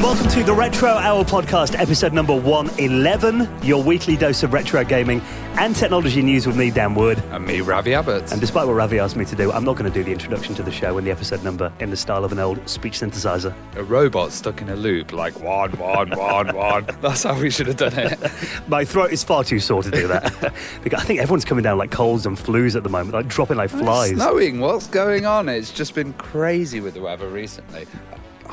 and welcome to the Retro Hour podcast, episode number 111, your weekly dose of retro gaming and technology news with me, Dan Wood. And me, Ravi Abbott. And despite what Ravi asked me to do, I'm not going to do the introduction to the show and the episode number in the style of an old speech synthesizer. A robot stuck in a loop, like one, one, one, one. That's how we should have done it. My throat is far too sore to do that. because I think everyone's coming down like colds and flus at the moment, like dropping like flies. It's snowing. What's going on? It's just been crazy with the weather recently.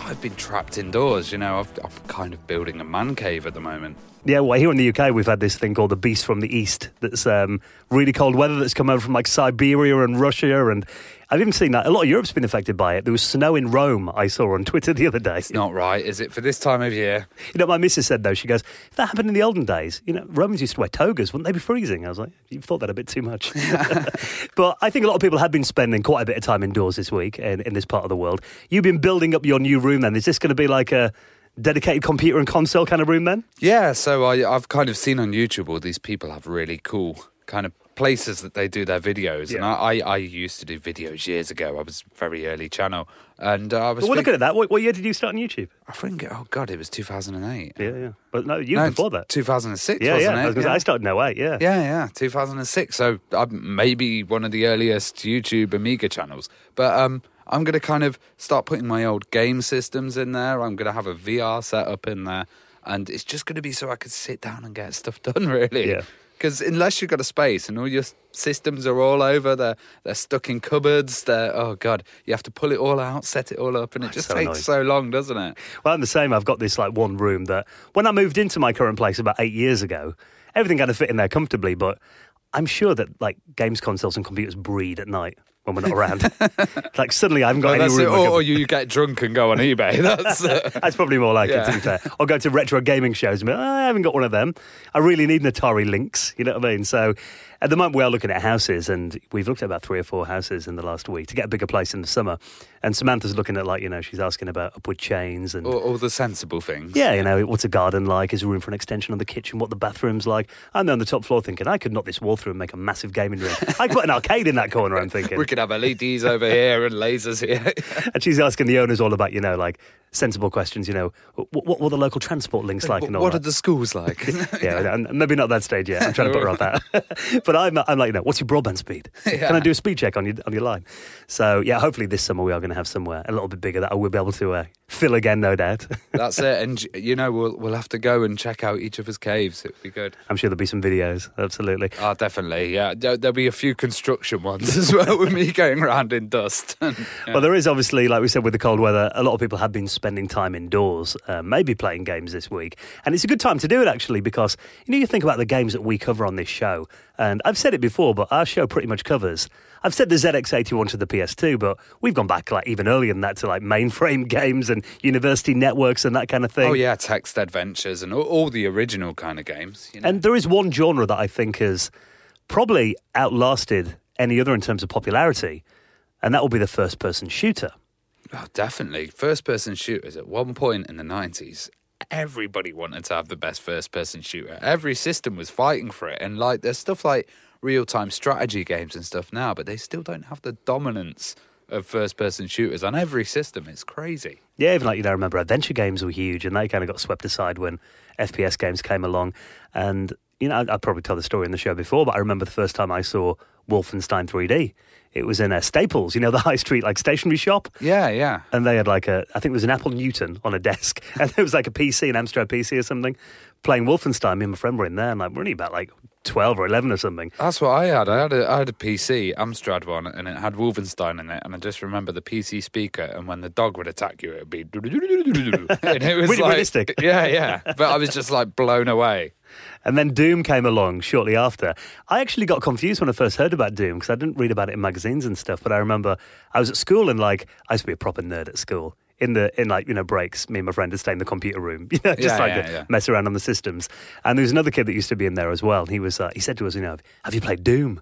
I've been trapped indoors. You know, I've, I'm kind of building a man cave at the moment. Yeah, well, here in the UK, we've had this thing called the Beast from the East that's um, really cold weather that's come over from like Siberia and Russia. And I've even seen that a lot of Europe's been affected by it. There was snow in Rome, I saw on Twitter the other day. It's not right, is it, for this time of year? You know, my missus said, though, she goes, if that happened in the olden days, you know, Romans used to wear togas, wouldn't they be freezing? I was like, you've thought that a bit too much. but I think a lot of people have been spending quite a bit of time indoors this week in, in this part of the world. You've been building up your new room then. Is this going to be like a dedicated computer and console kind of room then? Yeah, so I, I've kind of seen on YouTube all these people have really cool kind of places that they do their videos. Yeah. And I, I, I used to do videos years ago. I was very early channel. And uh, I was think- looking at that. What, what year did you start on YouTube? I think, oh God, it was 2008. Yeah, yeah. But no, you No, before that. 2006, Yeah, wasn't yeah. it? I going I started in 08, yeah. Yeah, yeah, 2006. So I'm maybe one of the earliest YouTube Amiga channels. But um, I'm going to kind of start putting my old game systems in there. I'm going to have a VR setup in there. And it's just going to be so I could sit down and get stuff done, really. Yeah. Because unless you've got a space and all your systems are all over, they're, they're stuck in cupboards, they're, oh God, you have to pull it all out, set it all up, and it ah, just so takes annoying. so long, doesn't it? Well, I'm the same. I've got this like one room that when I moved into my current place about eight years ago, everything kind of fit in there comfortably. But I'm sure that like games consoles and computers breed at night when we're not around. like suddenly I haven't got Well, any room. Or, or you get drunk and go on eBay. That's uh, That's probably more like it, to Yeah. be fair. Or go to retro gaming shows and be, "Oh, I haven't got one of them. I really need an Atari Lynx. You know what I mean? So at the moment, we are looking at houses, and we've looked at about three or four houses in the last week to get a bigger place in the summer. And Samantha's looking at, like, you know, she's asking about upward chains and. all, all the sensible things. Yeah, you know, what's a garden like? Is there room for an extension on the kitchen? What the bathroom's like? I'm there on the top floor thinking, I could knock this wall through and make a massive gaming room. I could put an arcade in that corner, I'm thinking. We could have LEDs over here and lasers here. And she's asking the owners all about, you know, like sensible questions, you know, what, what were the local transport links like and all what that? are the schools like? yeah, and maybe not that stage yet. I'm trying to put her on that. but I'm, I'm like, you know, what's your broadband speed? Can I do a speed check on your on your line? So yeah, hopefully this summer we are going to have somewhere a little bit bigger that I will be able to uh, fill again, no doubt. That's it. And you know, we'll we'll have to go and check out each other's caves. It'd be good. I'm sure there'll be some videos. Absolutely. Oh, definitely. Yeah, there, there'll be a few construction ones as well with me going around in dust. yeah. Well, there is obviously, like we said, with the cold weather, a lot of people have been spending time indoors, uh, maybe playing games this week. And it's a good time to do it, actually, because, you know, you think about the games that we cover on this show. And I've said it before, but our show pretty much covers. I've said the ZX81 to the PS2, but we've gone back like even earlier than that to like mainframe games and university networks and that kind of thing. Oh yeah, text adventures and all, all the original kind of games. You know? And there is one genre that I think has probably outlasted any other in terms of popularity, and that will be the first person shooter. Oh, definitely. First person shooters at one point in the 90s, everybody wanted to have the best first person shooter. Every system was fighting for it. And like there's stuff like real time strategy games and stuff now, but they still don't have the dominance of first person shooters on every system. It's crazy. Yeah, even like you know, I remember adventure games were huge, and they kind of got swept aside when FPS games came along. And you know, I, I probably told the story in the show before, but I remember the first time I saw Wolfenstein 3D. It was in a Staples, you know, the high street like stationery shop. Yeah, yeah. And they had like a, I think there was an Apple Newton on a desk, and there was like a PC, an Amstrad PC or something, playing Wolfenstein. Me and my friend were in there, and like we're only about like twelve or eleven or something. That's what I had. I had a, I had a PC, Amstrad one, and it had Wolfenstein in it. And I just remember the PC speaker, and when the dog would attack you, it would be. and it was Really like, realistic. Yeah, yeah. But I was just like blown away. And then Doom came along shortly after. I actually got confused when I first heard about Doom because I didn't read about it in magazines and stuff. But I remember I was at school and like I used to be a proper nerd at school. In the in like you know breaks, me and my friend would stay in the computer room, you know, just Yeah, like yeah, to yeah. mess around on the systems. And there was another kid that used to be in there as well. He was uh, he said to us, you know, have you played Doom?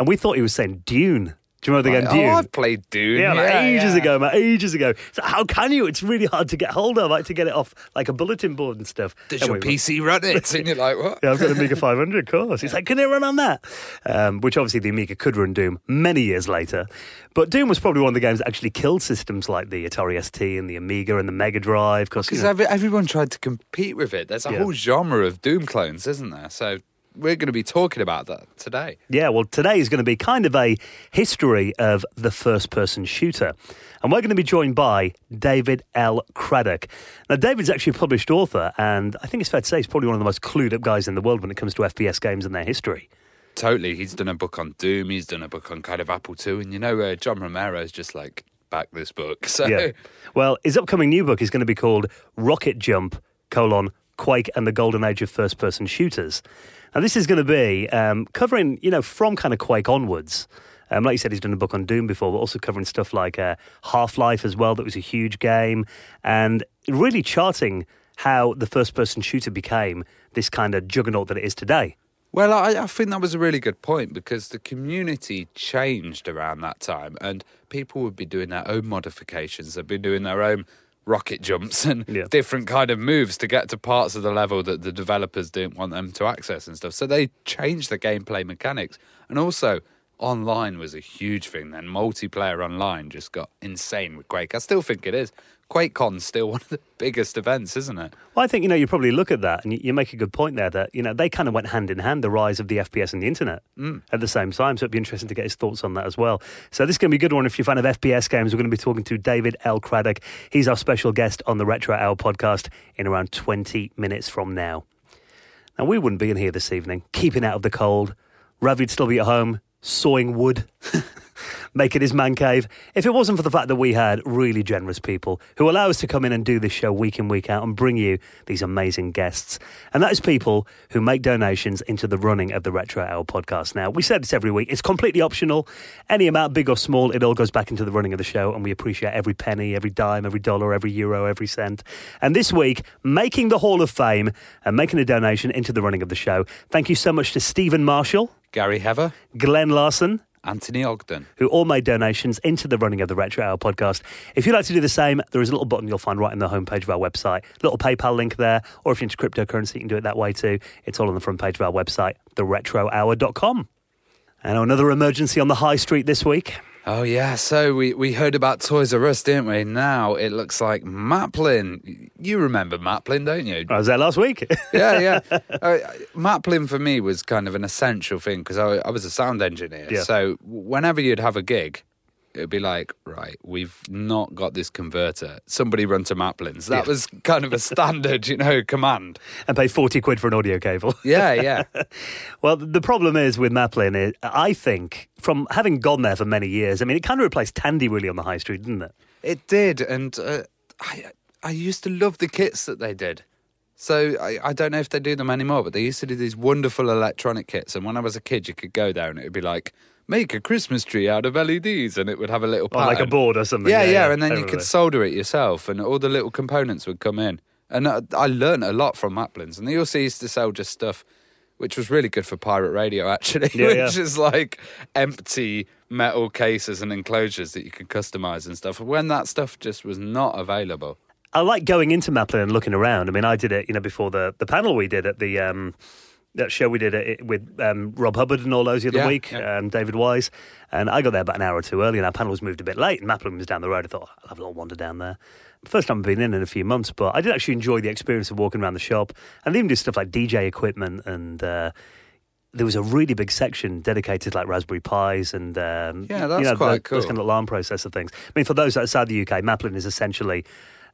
And we thought he was saying Dune. Do you remember the game oh, Dune? I've played Dune. Yeah, like ages yeah. ago, man, ages ago. So how can you? It's really hard to get hold of, I like to get it off like a bulletin board and stuff. Does your PC run it? And you're like, what? Yeah, I've got an Amiga 500, of course. He's like, can it run on that? Um, which obviously the Amiga could run Doom many years later. But Doom was probably one of the games that actually killed systems like the Atari ST and the Amiga and the Mega Drive. Because Because every, everyone tried to compete with it. There's a Yeah. whole genre of Doom clones, isn't there? So we're going to be talking about that today. Yeah, well, today is going to be kind of a history of the first person shooter. And we're going to be joined by David L. Craddock. Now, David's actually a published author, and I think it's fair to say he's probably one of the most clued up guys in the world when it comes to FPS games and their history. Totally. He's done a book on Doom. He's done a book on kind of Apple II. And you know, uh, John Romero's just like, back this book. So Yeah. Well, his upcoming new book is going to be called Rocket Jump, colon, Quake and the Golden Age of First Person Shooters. Now, this is going to be um, covering, you know, from kind of Quake onwards. Um, like you said, he's done a book on Doom before, but also covering stuff like uh, Half Life as well, that was a huge game, and really charting how the first person shooter became this kind of juggernaut that it is today. Well, I, I think that was a really good point because the community changed around that time, and people would be doing their own modifications. They'd be doing their own rocket jumps and Yeah. different kind of moves to get to parts of the level that the developers didn't want them to access and stuff. So they changed the gameplay mechanics, and also online was a huge thing. Then multiplayer online just got insane with Quake. I still think it is. QuakeCon's still one of the biggest events, isn't it? Well, I think you know you probably look at that and you, you make a good point there that you know they kind of went hand in hand the rise of the FPS and the internet mm. at the same time. So it'd be interesting to get his thoughts on that as well. So this is going to be a good one if you're a fan of FPS games. We're going to be talking to David L. Craddock. He's our special guest on the Retro Hour podcast in around 20 minutes from now. Now we wouldn't be in here this evening, keeping out of the cold. Ravi'd still be at home sawing wood. making his man cave. If it wasn't for the fact that we had really generous people who allow us to come in and do this show week in, week out and bring you these amazing guests. And that is people who make donations into the running of the Retro Hour podcast. Now, we said this every week. It's completely optional. Any amount, big or small, it all goes back into the running of the show. And we appreciate every penny, every dime, every dollar, every euro, every cent. And this week, making the Hall of Fame and making a donation into the running of the show. Thank you so much to Stephen Marshall, Garry Heather, Glenn Larsson, Anthony Ogden. who all made donations into the running of the Retro Hour podcast. If you'd like to do the same, there is a little button you'll find right in the homepage of our website, little PayPal link there, or if you're into cryptocurrency, you can do it that way too. It's all on the front page of our website, theretrohour.com. And another emergency on the high street this week. Oh yeah, so we, we heard about Toys R Us, didn't we? Now it looks like Maplin. You remember Maplin, don't you? I was there last week. yeah, yeah. Uh, Maplin for me was kind of an essential thing because I, I was a sound engineer. Yeah. So whenever you'd have a gig, it'd be like, right, we've not got this converter. Somebody run to Maplin's. That Yeah. was kind of a standard, you know, command. and pay 40 quid for an audio cable. Yeah, yeah. Well, the problem is with Maplin, is, I think, from having gone there for many years, I mean, it kind of replaced Tandy really on the high street, didn't it? It did, and uh, I I used to love the kits that they did. So I, I don't know if they do them anymore, but they used to do these wonderful electronic kits. And when I was a kid, you could go there and it would be like, make a Christmas tree out of LEDs, and it would have a little Or like a board or something. Yeah, yeah, and then you could solder it yourself, and all the little components would come in. And I, I learned a lot from Maplins, and they also used to sell just stuff which was really good for pirate radio, actually, Yeah, which yeah. is like empty metal cases and enclosures that you could customize and stuff. When that stuff just was not available. I like going into Maplin and looking around. I mean, I did it, you know, before the, the panel we did at the um, that show we did it with um, Rob Hubbard and all those the other Yeah, week, yeah. um, David Wise, and I got there about an hour or two early, and our panel was moved a bit late, and Maplin was down the road. I thought I'll have a little wander down there. First time I've been in in a few months, but I did actually enjoy the experience of walking around the shop and they even do stuff like DJ equipment and. Uh, there was a really big section dedicated to like Raspberry Pis and um, Yeah, you that's know, quite the- those cool. kind of alarm processor things. I mean, for those outside the UK, Maplin is essentially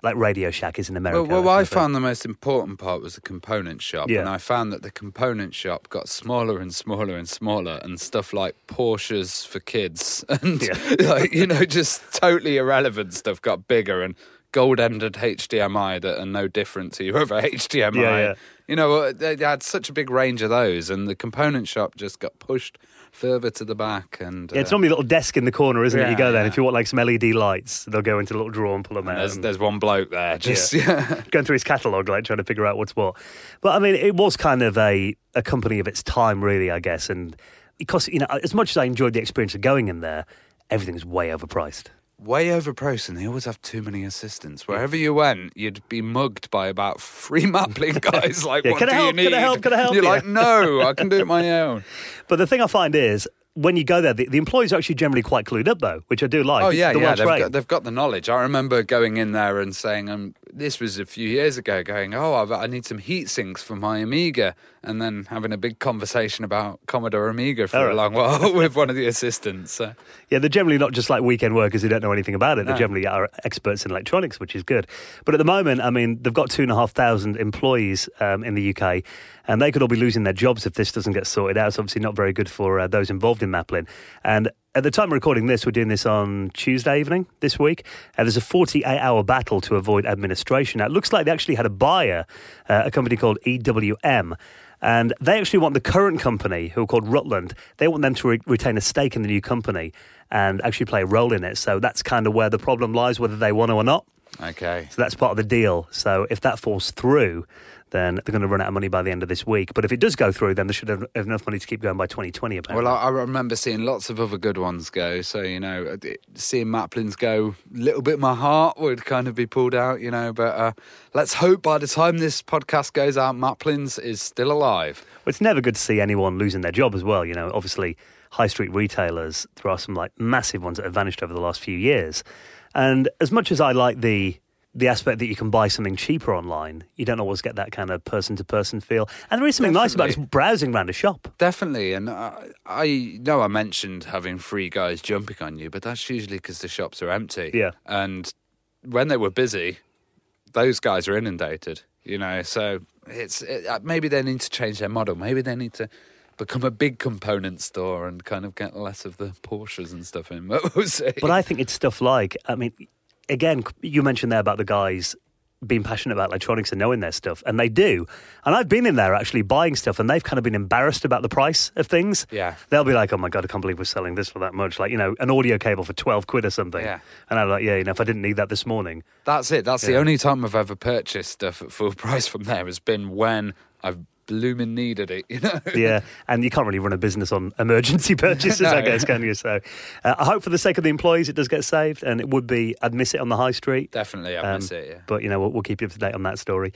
like Radio Shack is in America. Well, well what I found the most important part was the component shop, Yeah. and I found that the component shop got smaller and smaller and smaller, and stuff like Porsches for kids and Yeah. like you know just totally irrelevant stuff got bigger and gold-ended HDMI that are no different to your other HDMI. Yeah, yeah. You know, uh, they had such a big range of those, and the component shop just got pushed further to the back. And Yeah, it's uh, normally a little desk in the corner, isn't it? You go there, and yeah. if you want like some LED lights, they'll go into a little drawer and pull them out. there's, and- there's one bloke there, just yeah. going through his catalogue, like trying to figure out what's what. But I mean, it was kind of a, a company of its time, really, I guess. And because, you know, as much as I enjoyed the experience of going in there, everything's way overpriced. Way overpriced and they always have too many assistants. Wherever you went, you'd be mugged by about three Maplin guys like, Yeah, what can I do help? you need? Can I help? Can I help You're you? like, no, I can do it my own. But the thing I find is when you go there, the, the employees are actually generally quite clued up, though, which I do like. Oh yeah, They're yeah. They've got, they've got the knowledge. I remember going in there and saying, um, "This was a few years ago." Going, "Oh, I've, I need some heat sinks for my Amiga," and then having a big conversation about Commodore Amiga for All a long while with one of the assistants. So. Yeah, they're generally not just like weekend workers who don't know anything about it. They No. generally are experts in electronics, which is good. But at the moment, I mean, they've got two and a half thousand employees um, in the UK, and they could all be losing their jobs if this doesn't get sorted out. It's obviously not very good for uh, those involved in Maplin. And at the time of recording this, we're doing this on Tuesday evening this week. And there's a 48 hour battle to avoid administration. Now, it looks like they actually had a buyer, uh, a company called EWM. And they actually want the current company, who are called Rutland, they want them to re- retain a stake in the new company and actually play a role in it. So that's kind of where the problem lies, whether they want to or not. Okay. So that's part of the deal. So if that falls through, then they're going to run out of money by the end of this week. But if it does go through, then they should have enough money to keep going by 2020, apparently. Well, I, I remember seeing lots of other good ones go. So you know, uh, seeing Maplins go, a little bit my heart would kind of be pulled out. You know, but uh, let's hope by the time this podcast goes out, Maplins is still alive. Well, it's never good to see anyone losing their job as well. You know, obviously, high street retailers, there are some like massive ones that have vanished over the last few years. And as much as I like the the aspect that you can buy something cheaper online, you don't always get that kind of person to person feel. And there is something nice about just browsing around a shop. Definitely, and I, I know I mentioned having three guys jumping on you, but that's usually because the shops are empty. Yeah. and when they were busy, those guys are inundated. You know, so it's it, uh, maybe they need to change their model. Maybe they need to become a big component store and kind of get less of the Porsches and stuff in. But we'll see. But I think it's stuff like, I mean, again, you mentioned there about the guys being passionate about electronics and knowing their stuff, and they do. And I've been in there actually buying stuff, and they've kind of been embarrassed about the price of things. Yeah. They'll be like, oh my God, I can't believe we're selling this for that much. Like, you know, an audio cable for 12 quid or something. Yeah. And I'm like, yeah, you know, if I didn't need that this morning. That's it. That's the only time I've ever purchased stuff at full price from there has been when I've blooming needed it. You know. yeah, and you can't really run a business on emergency purchases, I No. guess, can you? So uh, I hope for the sake of the employees it does get saved, and it would be, I'd miss it on the high street. Definitely, I Um, miss it. Yeah. But you know, we'll, we'll keep you up to date on that story.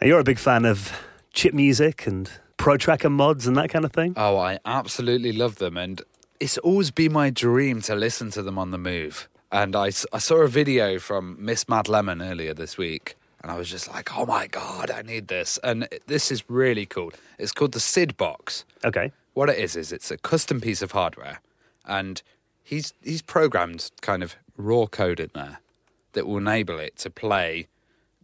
Now, you're a big fan of chip music and pro tracker mods and that kind of thing. Oh, I absolutely love them, and it's always been my dream to listen to them on the move. And I, I saw a video from Miss Mad Lemon earlier this week, and I was just like, "Oh my god, I need this!" And this is really cool. It's called the SidBox. Okay. What it is is it's a custom piece of hardware, and he's he's programmed kind of raw code in there that will enable it to play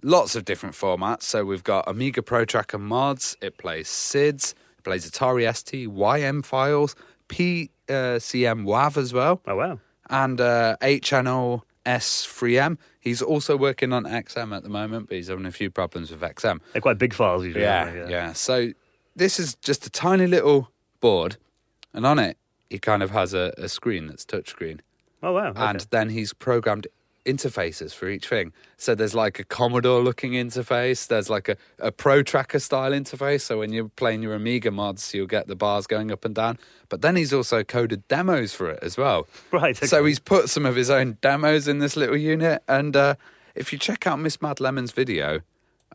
lots of different formats. So we've got Amiga Pro Tracker mods. It plays SIDS. It plays Atari ST, YM files, PCM WAV as well, Oh wow. and uh, 8 channel S3M. He's also working on XM at the moment, but he's having a few problems with XM. They're quite big files usually. Yeah, aren't yeah. So this is just a tiny little board, and on it he kind of has a, a screen that's touchscreen, Oh wow. Okay. and then he's programmed interfaces for each thing. So there's like a Commodore looking interface. There's like a, a Pro Tracker style interface. So when you're playing your Amiga mods, you'll get the bars going up and down. But then he's also coded demos for it as well. right. So he's put some of his own demos in this little unit, and uh, if you check out Miss Mad Lemon's video,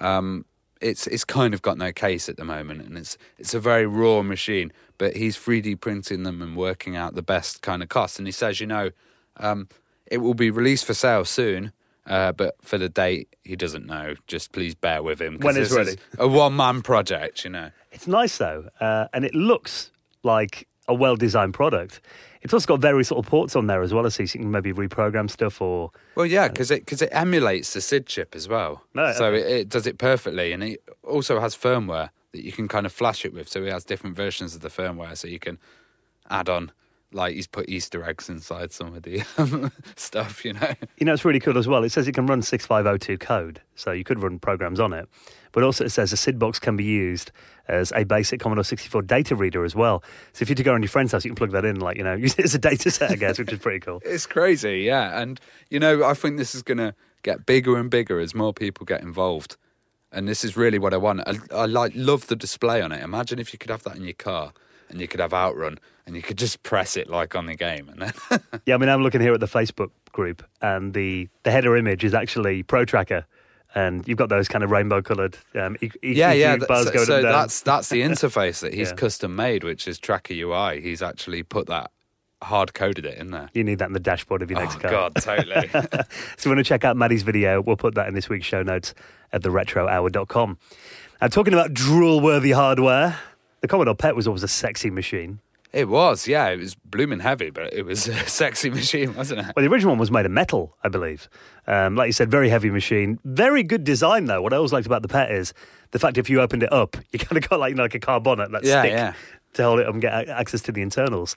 um, it's it's kind of got no case at the moment, and it's it's a very raw machine. But he's 3D printing them and working out the best kind of cost. And he says, you know, um, it will be released for sale soon. Uh, but for the date, he doesn't know. Just please bear with him. When it's ready. a one man project, you know. It's nice though, uh, and it looks like a well designed product. It's also got various little ports on there as well so you can maybe reprogram stuff or Well, yeah, because it because it emulates the SID chip as well. Right, so okay. it, it does it perfectly, and it also has firmware that you can kind of flash it with. So it has different versions of the firmware, so you can add on. Like he's put Easter eggs inside some of the um, stuff, you know. You know, it's really cool as well. It says it can run 6502 code, so you could run programs on it. But also, it says the SidBox can be used as a basic Commodore 64 data reader as well. So if you to go on your friend's house, you can plug that in, like, you know, use it as a data set, I guess, which is pretty cool. It's crazy, yeah. And you know, I think this is going to get bigger and bigger as more people get involved. And this is really what I want. I, I like love the display on it. Imagine if you could have that in your car, and you could have Outrun, and you could just press it like on the game, and then Yeah, I mean, I'm looking here at the Facebook group, and the, the header image is actually Pro Tracker, and you've got those kind of rainbow coloured um, e- yeah, yeah. ECG bars so going so that's that's the interface that he's Yeah. custom made, which is Tracker UI. He's actually put that hard coded it in there. You need that in the dashboard of your next oh car. God, totally. So if you want to check out Maddie's video, we'll put that in this week's show notes at theretrohour.com. Now, talking about drool-worthy hardware, the Commodore PET was always a sexy machine. it was, yeah. It was blooming heavy, but it was a sexy machine, wasn't it? Well, the original one was made of metal, I believe. Um, like you said, very heavy machine. Very good design, though. What I always liked about the PET is the fact if you opened it up, you kind of got like, you know, like a car bonnet, that Yeah, stick yeah. to hold it up and get access to the internals.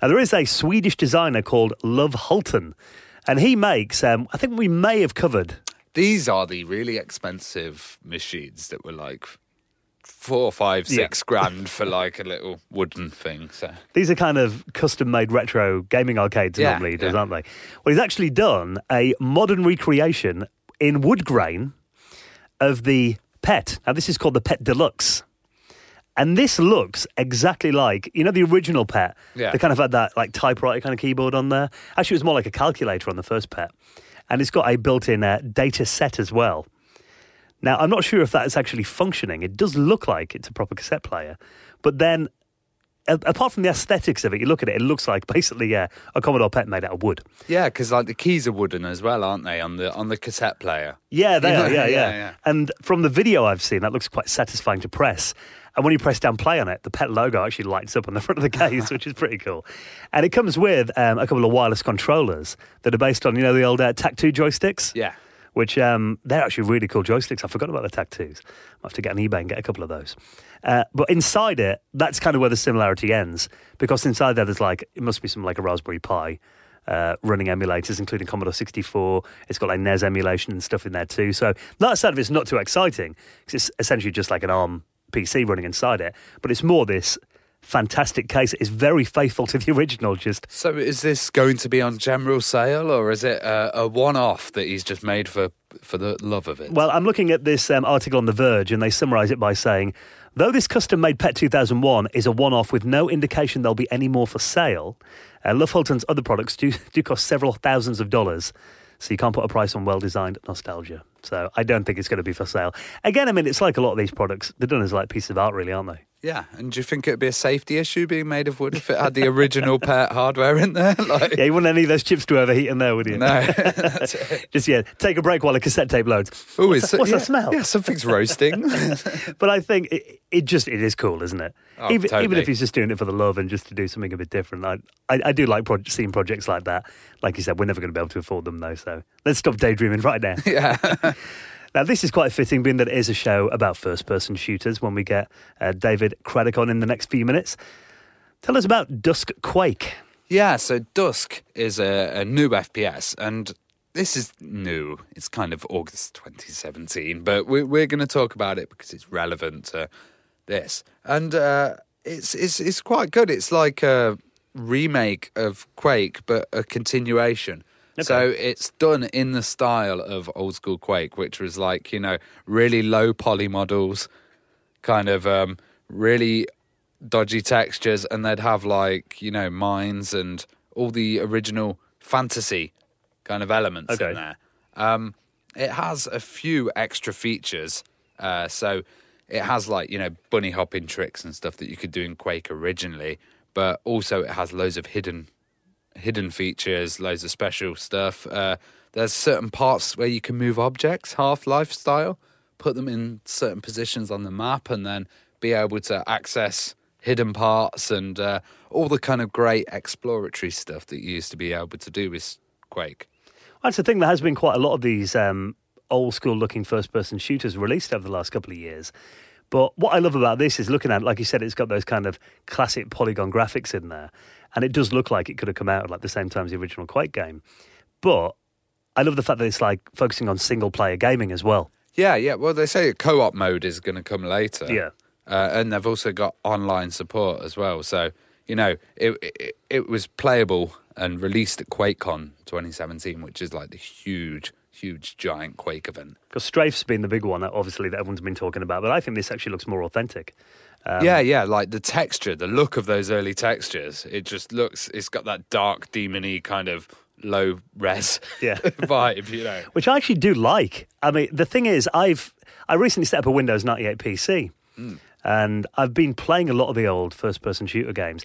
Now, there is a Swedish designer called Love Hultén, and he makes, um, I think we may have covered These are the really expensive machines that were like four, five, Yeah. six grand for like a little wooden thing. So These are kind of custom made retro gaming arcades Yeah, normally, yeah. aren't they? Well, he's actually done a modern recreation in wood grain of the PET. Now, this is called the PET De-Lux. And this looks exactly like, you know, the original PET. Yeah. They kind of had that like typewriter kind of keyboard on there. Actually, it was more like a calculator on the first PET. And it's got a built in uh, data set as well. Now, I'm not sure if that is actually functioning. It does look like it's a proper cassette player. But then, a- apart from the aesthetics of it, you look at it, it looks like basically yeah, a Commodore PET made out of wood. yeah, because like the keys are wooden as well, aren't they? On the on the cassette player. Yeah, they are. Yeah, yeah, yeah, yeah. And from the video I've seen, that looks quite satisfying to press. And when you press down play on it, the pet logo actually lights up on the front of the case, which is pretty cool. And it comes with um, a couple of wireless controllers that are based on, you know, the old uh, TAC2 joysticks. Yeah. Which um, they're actually really cool joysticks. I forgot about the TAC2s. I'll have to get on eBay and get a couple of those. Uh, but inside it, that's kind of where the similarity ends because inside there, there's like, it must be some like a Raspberry Pi uh, running emulators, including Commodore 64. It's got like NES emulation and stuff in there too. So that side of it's not too exciting because it's essentially just like an ARM PC running inside it. But it's more this fantastic case. It's very faithful to the original. Just So is this going to be on general sale, or is it uh, a one-off that he's just made for for the love of it? well, I'm looking at this um, article on The Verge, and they summarise it by saying, though this custom-made PET 2001 is a one-off with no indication there'll be any more for sale, uh, Love other products do do cost several thousands of dollars. So you can't put a price on well-designed nostalgia. So I don't think it's going to be for sale. Again, I mean, it's like a lot of these products. They're done as like pieces of art, really, aren't they? Yeah. And do you think it'd be a safety issue being made of wood if it had the original pet hardware in there? Like, Yeah, you wouldn't any of those chips to overheat in there, would you? no. Just yeah, take a break while a cassette tape loads. Ooh, what's that, what's yeah, that smell? Yeah, something's roasting. But I think it, it just it is cool, isn't it? Oh, even, even if he's just doing it for the love and just to do something a bit different. I I, I do like pro- seeing projects like that. Like you said, we're never going to be able to afford them though. So let's stop daydreaming right now. yeah. Now, this is quite fitting, being that it is a show about first person shooters when we get uh, David Craddock on in the next few minutes. Tell us about Dusk Quake. Yeah, so Dusk is a, a new FPS, and this is new. It's kind of August 2017, but we're, we're going to talk about it because it's relevant to this. And uh, it's, it's, it's quite good. It's like a remake of Quake, but a continuation. So it's done in the style of old school Quake, which was like, you know, really low poly models, kind of um, really dodgy textures, and they'd have like you know mines and all the original fantasy kind of elements Okay. in there. Um, it has a few extra features, uh, so it has like you know bunny hopping tricks and stuff that you could do in Quake originally, but also it has loads of hidden hidden features, loads of special stuff. Uh, there's certain parts where you can move objects, Half Life style, put them in certain positions on the map, and then be able to access hidden parts and uh, all the kind of great exploratory stuff that you used to be able to do with Quake. That's the thing. There has been quite a lot of these um, old school looking first person shooters released over the last couple of years. But what I love about this is looking at, it, like you said, it's got those kind of classic polygon graphics in there, and it does look like it could have come out at like the same time as the original Quake game. But I love the fact that it's like focusing on single player gaming as well. Yeah, yeah. Well, they say a co-op mode is going to come later. Yeah. uh, and they've also got online support as well. So you know, it it, it was playable and released at QuakeCon 2017, which is like the huge, huge giant Quake event. Because Strafe's been the big one, obviously, that everyone's been talking about. But I think this actually looks more authentic. Um, yeah, yeah, like the texture, the look of those early textures. It just looks. It's got that dark, demony kind of low res Yeah. vibe, you know. which I actually do like. I mean, the thing is, I've I recently set up a Windows 98 PC, and I've been playing a lot of the old first-person shooter games.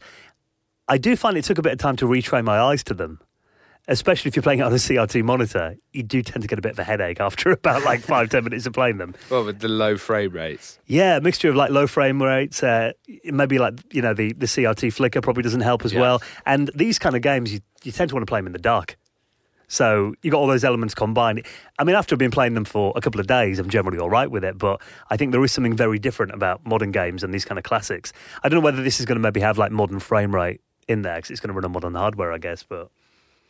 I do find it took a bit of time to retrain my eyes to them, especially if you're playing it on a CRT monitor. You do tend to get a bit of a headache after about like five ten minutes of playing them. Well, with the low frame rates. Yeah, a mixture of like low frame rates, uh, maybe like you know the the CRT flicker probably doesn't help as Yeah. well. And these kind of games, you, you tend to want to play them in the dark. So you got all those elements combined. I mean, after I've been playing them for a couple of days, I'm generally all right with it. But I think there is something very different about modern games and these kind of classics. I don't know whether this is going to maybe have like modern frame rate in there because it's going to run on modern hardware, I guess. But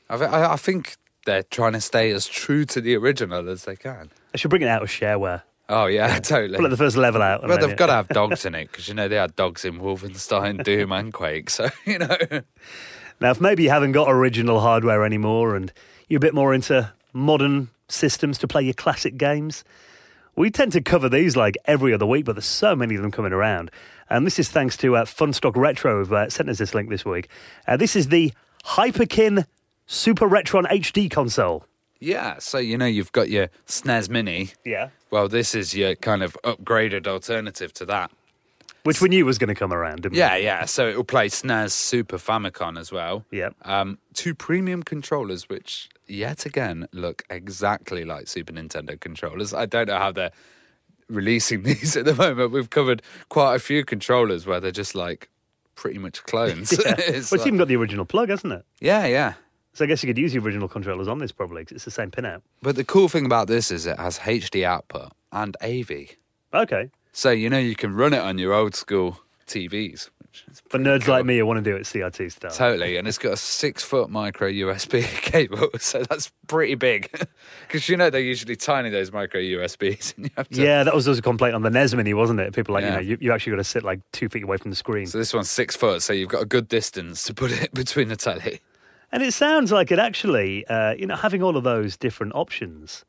I, I, I think they're trying to stay as true to the original as they can. I should bring it out of shareware. Oh yeah, totally. Pull at the first level out. But they've got to have dogs in it because you know they had dogs in Wolfenstein, Doom, and Quake. So you know, Now, if maybe you haven't got original hardware anymore and you're a bit more into modern systems to play your classic games, we tend to cover these like every other week, but there's so many of them coming around. And this is thanks to uh, Funstock Retro, who've uh, sent us this link this week. Uh, this is the Hyperkin Super Retron HD console. yeah. So you know you've got your SNES Mini. Yeah. Well, this is your kind of upgraded alternative to that. Which we knew was going to come around, didn't Yeah, yeah. So it will play SNES Super Famicom as well. we? Yeah. Um, two premium controllers, which yet again look exactly like Super Nintendo controllers. I don't know how they're releasing these at the moment. We've covered quite a few controllers where they're just like pretty much clones. Yeah. It's well, it's like- even got the original plug, hasn't it? yeah, yeah. So I guess you could use the original controllers on this probably 'cause it's the same pinout. But the cool thing about this is it has HD output and AV. Okay. So you know you can run it on your old school TVs. For nerds cool. like me who want to do it CRT style. Totally, and it's got a six foot micro USB cable, so that's pretty big. Because you know they're usually tiny those micro USBs, and you have to. Yeah, that was also a complaint on the NES Mini, wasn't it? People like, Yeah. you know, you, you actually got to sit like two feet away from the screen. So this one's six foot, so you've got a good distance to put it between the telly. And it sounds like it actually, uh, you know, having all of those different options.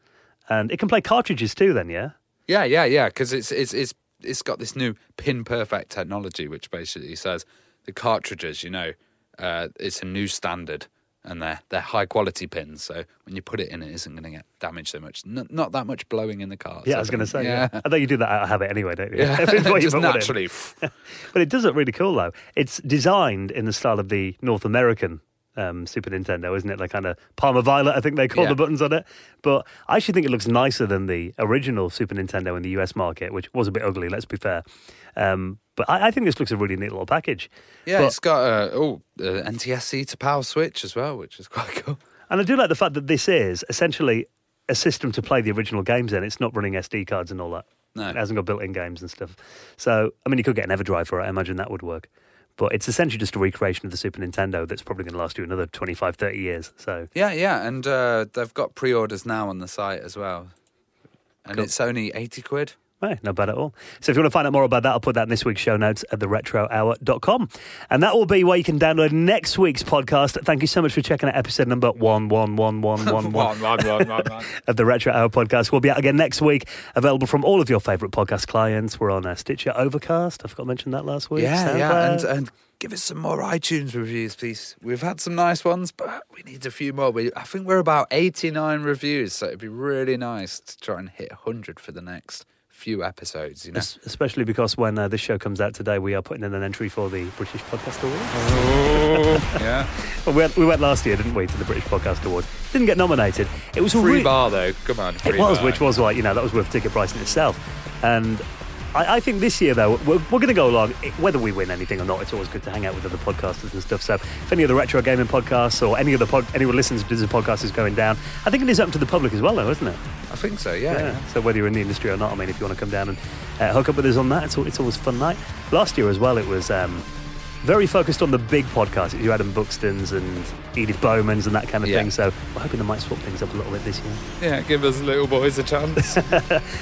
And it can play cartridges too, then, yeah? Yeah, yeah, yeah. Because it's it's it's it's got this new pin perfect technology, which basically says the cartridges, you know, uh, it's a new standard, and they're they're high quality pins. So when you put it in, it isn't going to get damaged so much. N- not that much blowing in the cars. Yeah, I was going to say. Yeah. yeah. I thought you do that out of habit anyway, don't you? Yeah, just put one in. naturally. But it does look really cool, though. It's designed in the style of the North American um, Super Nintendo, isn't it? Like kind of Parma Violet, I think they call Yeah. the buttons on it. But I actually think it looks nicer than the original Super Nintendo in the US market, which was a bit ugly, let's be fair. Um, but I, I think this looks a really neat little package. Yeah, But- it's got a oh uh, NTSC to PAL switch as well, which is quite cool. And I do like the fact that this is essentially a system to play the original games in. It's not running SD cards and all that. No. It hasn't got built in games and stuff. So, I mean, you could get an Everdrive for it. I imagine that would work. But it's essentially just a recreation of the Super Nintendo that's probably going to last you another 25, 30 years. So, Yeah, yeah, and uh, they've got pre-orders now on the site as well, and Cool. it's only eighty quid. Hey, not bad at all. So if you want to find out more about that, I'll put that in this week's show notes at theretrohour.com. And that will be where you can download next week's podcast. Thank you so much for checking out episode number 111111 of the Retro Hour podcast. We'll be out again next week, available from all of your favourite podcast clients. We're on uh, Stitcher Overcast. I forgot to mention that last week. Yeah, yeah, and and give us some more iTunes reviews, please. We've had some nice ones, but we need a few more. We, I think we're about eighty-nine reviews, so it'd be really nice to try and hit hundred for the next few episodes. You know. Es- Especially because when uh, this show comes out today, we are putting in an entry for the British Podcast Award. yeah, Well, we, went, we went last year, didn't we, to the British Podcast Award? Didn't get nominated. It was a free re- bar though. Come on, free It was, bar. which was like, you know, that was worth ticket price in itself. And I, I think this year, though, we're, we're going to go along, whether we win anything or not, it's always good to hang out with other podcasters and stuff. So if any of the retro gaming podcasts or any of the pod, anyone listens to this podcast is going down, I think it is open to the public as well, though, isn't it? I think so. Yeah. So whether you're in the industry or not, I mean, if you want to come down and uh, hook up with us on that, it's, it's always a fun night. Last year as well, it was um, very focused on the big podcasts. You Adam Buxton's and Edith Bowman's and that kind of Yeah. thing. So we're hoping they might swap things up a little bit this year. Yeah, give us little boys a chance.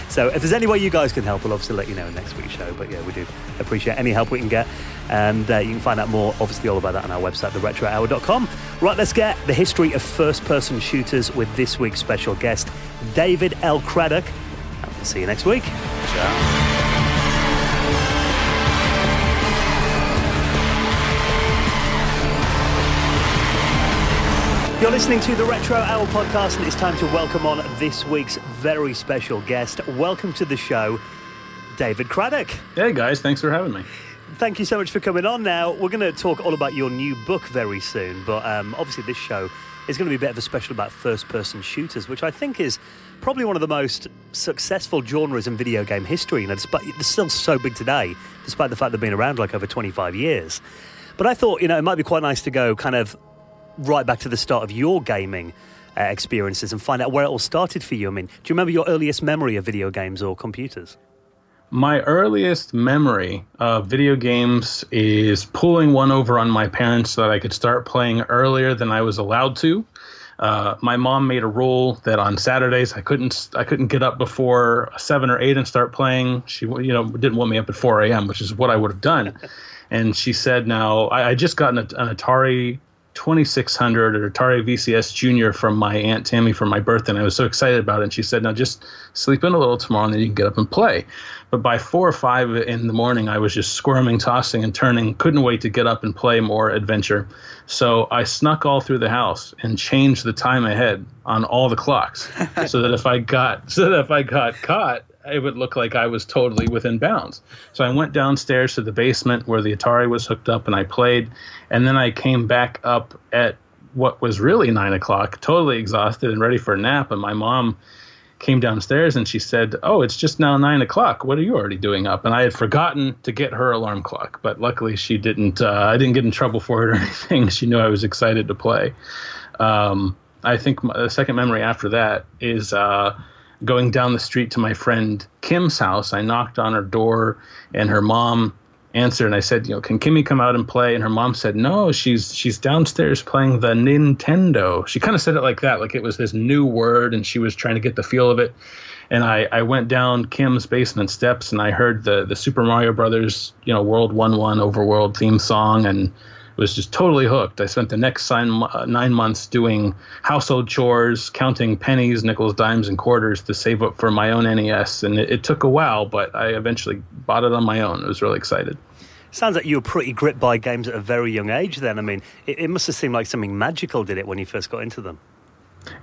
So if there's any way you guys can help, we'll obviously let you know in next week's show. But yeah, we do appreciate any help we can get. And uh, you can find out more, obviously, all about that on our website, theretrohour.com. Right, let's get the history of first person shooters with this week's special guest, David L. Craddock. And we'll see you next week. Ciao. Listening to the Retro Hour podcast, and it's time to welcome on this week's very special guest. Welcome to the show, David Craddock. Hey guys, thanks for having me. Thank you so much for coming on. Now, we're going to talk all about your new book very soon, but um, obviously, this show is going to be a bit of a special about first person shooters, which I think is probably one of the most successful genres in video game history. You know, despite, they're still so big today, despite the fact they've been around like over 25 years. But I thought, you know, it might be quite nice to go kind of right back to the start of your gaming uh, experiences and find out where it all started for you. I mean, do you remember your earliest memory of video games or computers? My earliest memory of video games is pulling one over on my parents so that I could start playing earlier than I was allowed to. Uh, my mom made a rule that on Saturdays I couldn't I couldn't get up before seven or eight and start playing. She you know didn't want me up at four a.m., which is what I would have done. and she said, "Now I, I just got an, an Atari 2600 or Atari VCS Junior from my aunt Tammy for my birthday, and I was so excited about it. And she said, "Now just sleep in a little tomorrow, and then you can get up and play." But by four or five in the morning, I was just squirming, tossing, and turning. Couldn't wait to get up and play more adventure. So I snuck all through the house and changed the time ahead on all the clocks, so that if I got so that if I got caught, it would look like I was totally within bounds. So I went downstairs to the basement where the Atari was hooked up, and I played. And then I came back up at what was really nine o'clock, totally exhausted and ready for a nap. And my mom came downstairs and she said, "Oh, it's just now nine o'clock. What are you already doing up?" And I had forgotten to get her alarm clock, but luckily she didn't. Uh, I didn't get in trouble for it or anything. She knew I was excited to play. Um, I think my, the second memory after that is uh, going down the street to my friend Kim's house. I knocked on her door, and her mom answered, and I said, "You know, can Kimmy come out and play?" And her mom said, "No, she's she's downstairs playing the Nintendo." She kind of said it like that, like it was this new word, and she was trying to get the feel of it. And I, I went down Kim's basement steps, and I heard the the Super Mario Brothers, you know, World One One Overworld theme song, and was just totally hooked. I spent the next nine, uh, nine months doing household chores, counting pennies, nickels, dimes, and quarters to save up for my own NES. And it, it took a while, but I eventually bought it on my own. I was really excited. Sounds like you were pretty gripped by games at a very young age then. I mean, it, it must have seemed like something magical did it when you first got into them.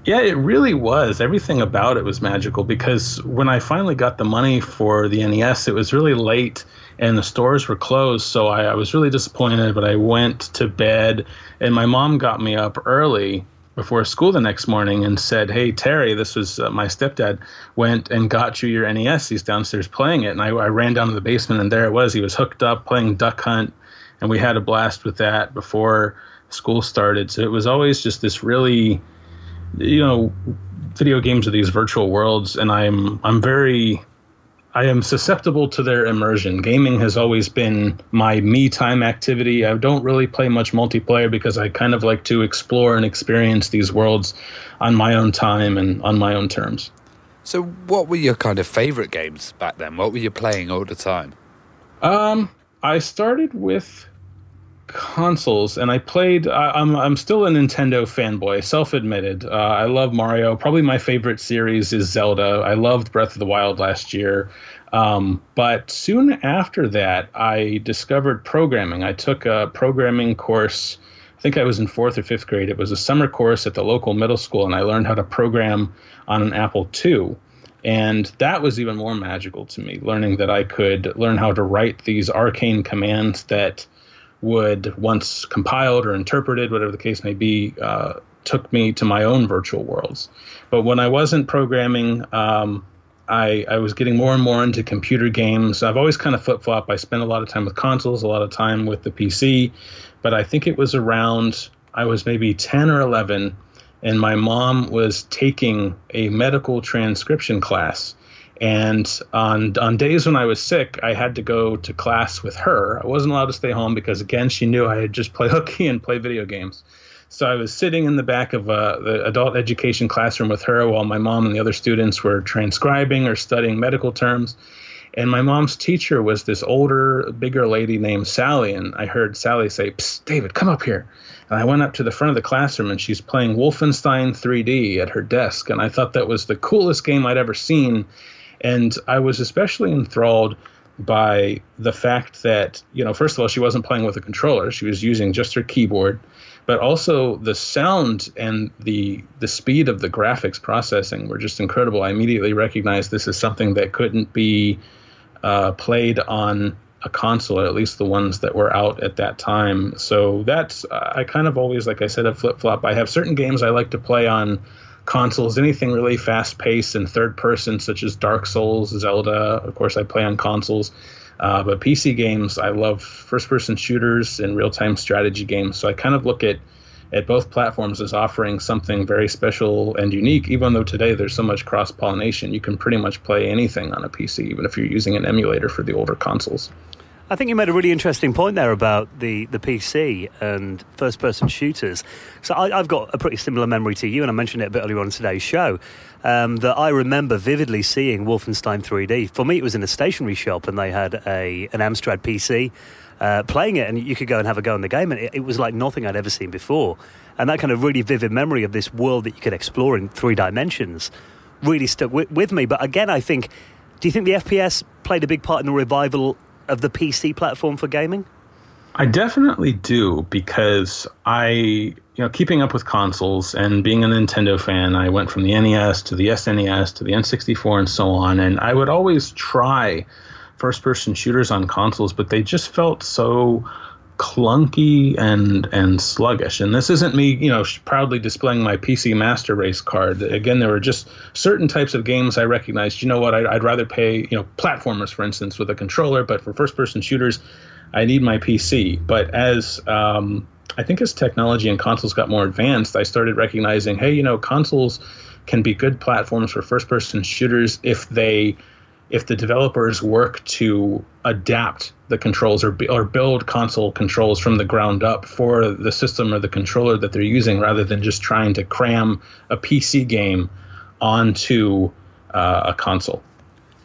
Yeah, it really was. Everything about it was magical because when I finally got the money for the NES, it was really late and the stores were closed. So I, I was really disappointed, but I went to bed and my mom got me up early before school the next morning and said, Hey, Terry, this was uh, my stepdad, went and got you your NES. He's downstairs playing it. And I, I ran down to the basement and there it was. He was hooked up playing Duck Hunt and we had a blast with that before school started. So it was always just this really you know video games are these virtual worlds and i'm i'm very i am susceptible to their immersion gaming has always been my me time activity i don't really play much multiplayer because i kind of like to explore and experience these worlds on my own time and on my own terms so, what were your kind of favorite games back then? What were you playing all the time? um i started with consoles and i played i'm i'm still a nintendo fanboy self-admitted. Uh, i love mario. Probably my favorite series is zelda. I loved breath of the wild last year. Um, but soon after that i discovered programming. I took a programming course i think i was in fourth or fifth grade. It was a summer course at the local middle school and i learned how to program on an apple ii and that was even more magical to me learning that i could learn how to write these arcane commands that would once compiled or interpreted, whatever the case may be, uh, took me to my own virtual worlds. But when I wasn't programming, um, I, I was getting more and more into computer games. I've always kind of flip flop. I spent a lot of time with consoles, a lot of time with the PC, but I think it was around I was maybe ten or eleven, and my mom was taking a medical transcription class. And on on days when I was sick, I had to go to class with her. I wasn't allowed to stay home because again, she knew I had just play hooky and play video games. So I was sitting in the back of uh, the adult education classroom with her while my mom and the other students were transcribing or studying medical terms. And my mom's teacher was this older, bigger lady named Sally. And I heard Sally say, Psst, David, come up here. And I went up to the front of the classroom and she's playing Wolfenstein 3D at her desk. And I thought that was the coolest game I'd ever seen. And I was especially enthralled by the fact that, you know, first of all, she wasn't playing with a controller, she was using just her keyboard but also the sound and the the speed of the graphics processing were just incredible. I immediately recognized this as something that couldn't be uh, played on a console, at least the ones that were out at that time. So that's I kind of always, like I said, a flip flop. I have certain games I like to play on consoles. Anything really fast paced and third person, such as Dark Souls, Zelda. Of course, I play on consoles. Uh, but PC games, I love first person shooters and real time strategy games. So I kind of look at at both platforms as offering something very special and unique, even though today there's so much cross pollination. You can pretty much play anything on a PC, even if you're using an emulator for the older consoles. I think you made a really interesting point there about the, the PC and first person shooters. So I, have got a pretty similar memory to you, and I mentioned it a bit earlier on today's show. Um, that I remember vividly seeing Wolfenstein 3D. For me, it was in a stationery shop, and they had a an Amstrad PC. Uh, playing it, and you could go and have a go in the game, and it, it was like nothing I'd ever seen before. And that kind of really vivid memory of this world that you could explore in three dimensions really stuck with, with me. But again, I think, do you think the FPS played a big part in the revival of the PC platform for gaming? I definitely do because I, you know, keeping up with consoles and being a Nintendo fan, I went from the NES to the SNES to the N64 and so on. And I would always try first person shooters on consoles, but they just felt so clunky and and sluggish. And this isn't me, you know, proudly displaying my PC Master Race card. Again, there were just certain types of games I recognized. You know what? I'd, I'd rather pay, you know, platformers, for instance, with a controller. But for first-person shooters, I need my PC. But as um, I think as technology and consoles got more advanced, I started recognizing, hey, you know, consoles can be good platforms for first-person shooters if they if the developers work to adapt the controls or, or build console controls from the ground up for the system or the controller that they're using rather than just trying to cram a PC game onto uh, a console.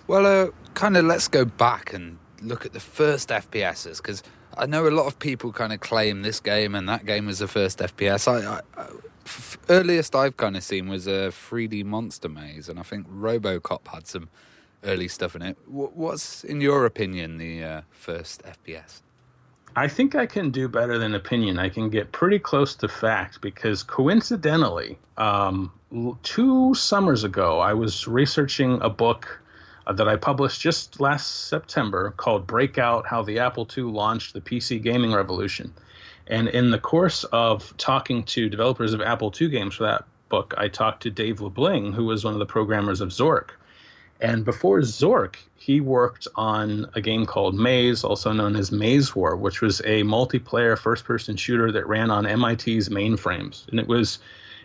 Well, uh, kind of let's go back and look at the first FPSs because I know a lot of people kind of claim this game and that game was the first FPS. I, I, I f- earliest I've kind of seen was a 3D Monster Maze, and I think RoboCop had some early stuff in it. What's, in your opinion, the uh, first FPS? I think I can do better than opinion. I can get pretty close to fact because coincidentally, um, two summers ago, I was researching a book uh, that I published just last September called Breakout How the Apple II Launched the PC Gaming Revolution. And in the course of talking to developers of Apple II games for that book, I talked to Dave Lebling, who was one of the programmers of Zork. And before Zork, he worked on a game called Maze, also known as Maze War, which was a multiplayer first-person shooter that ran on MIT's mainframes. And it was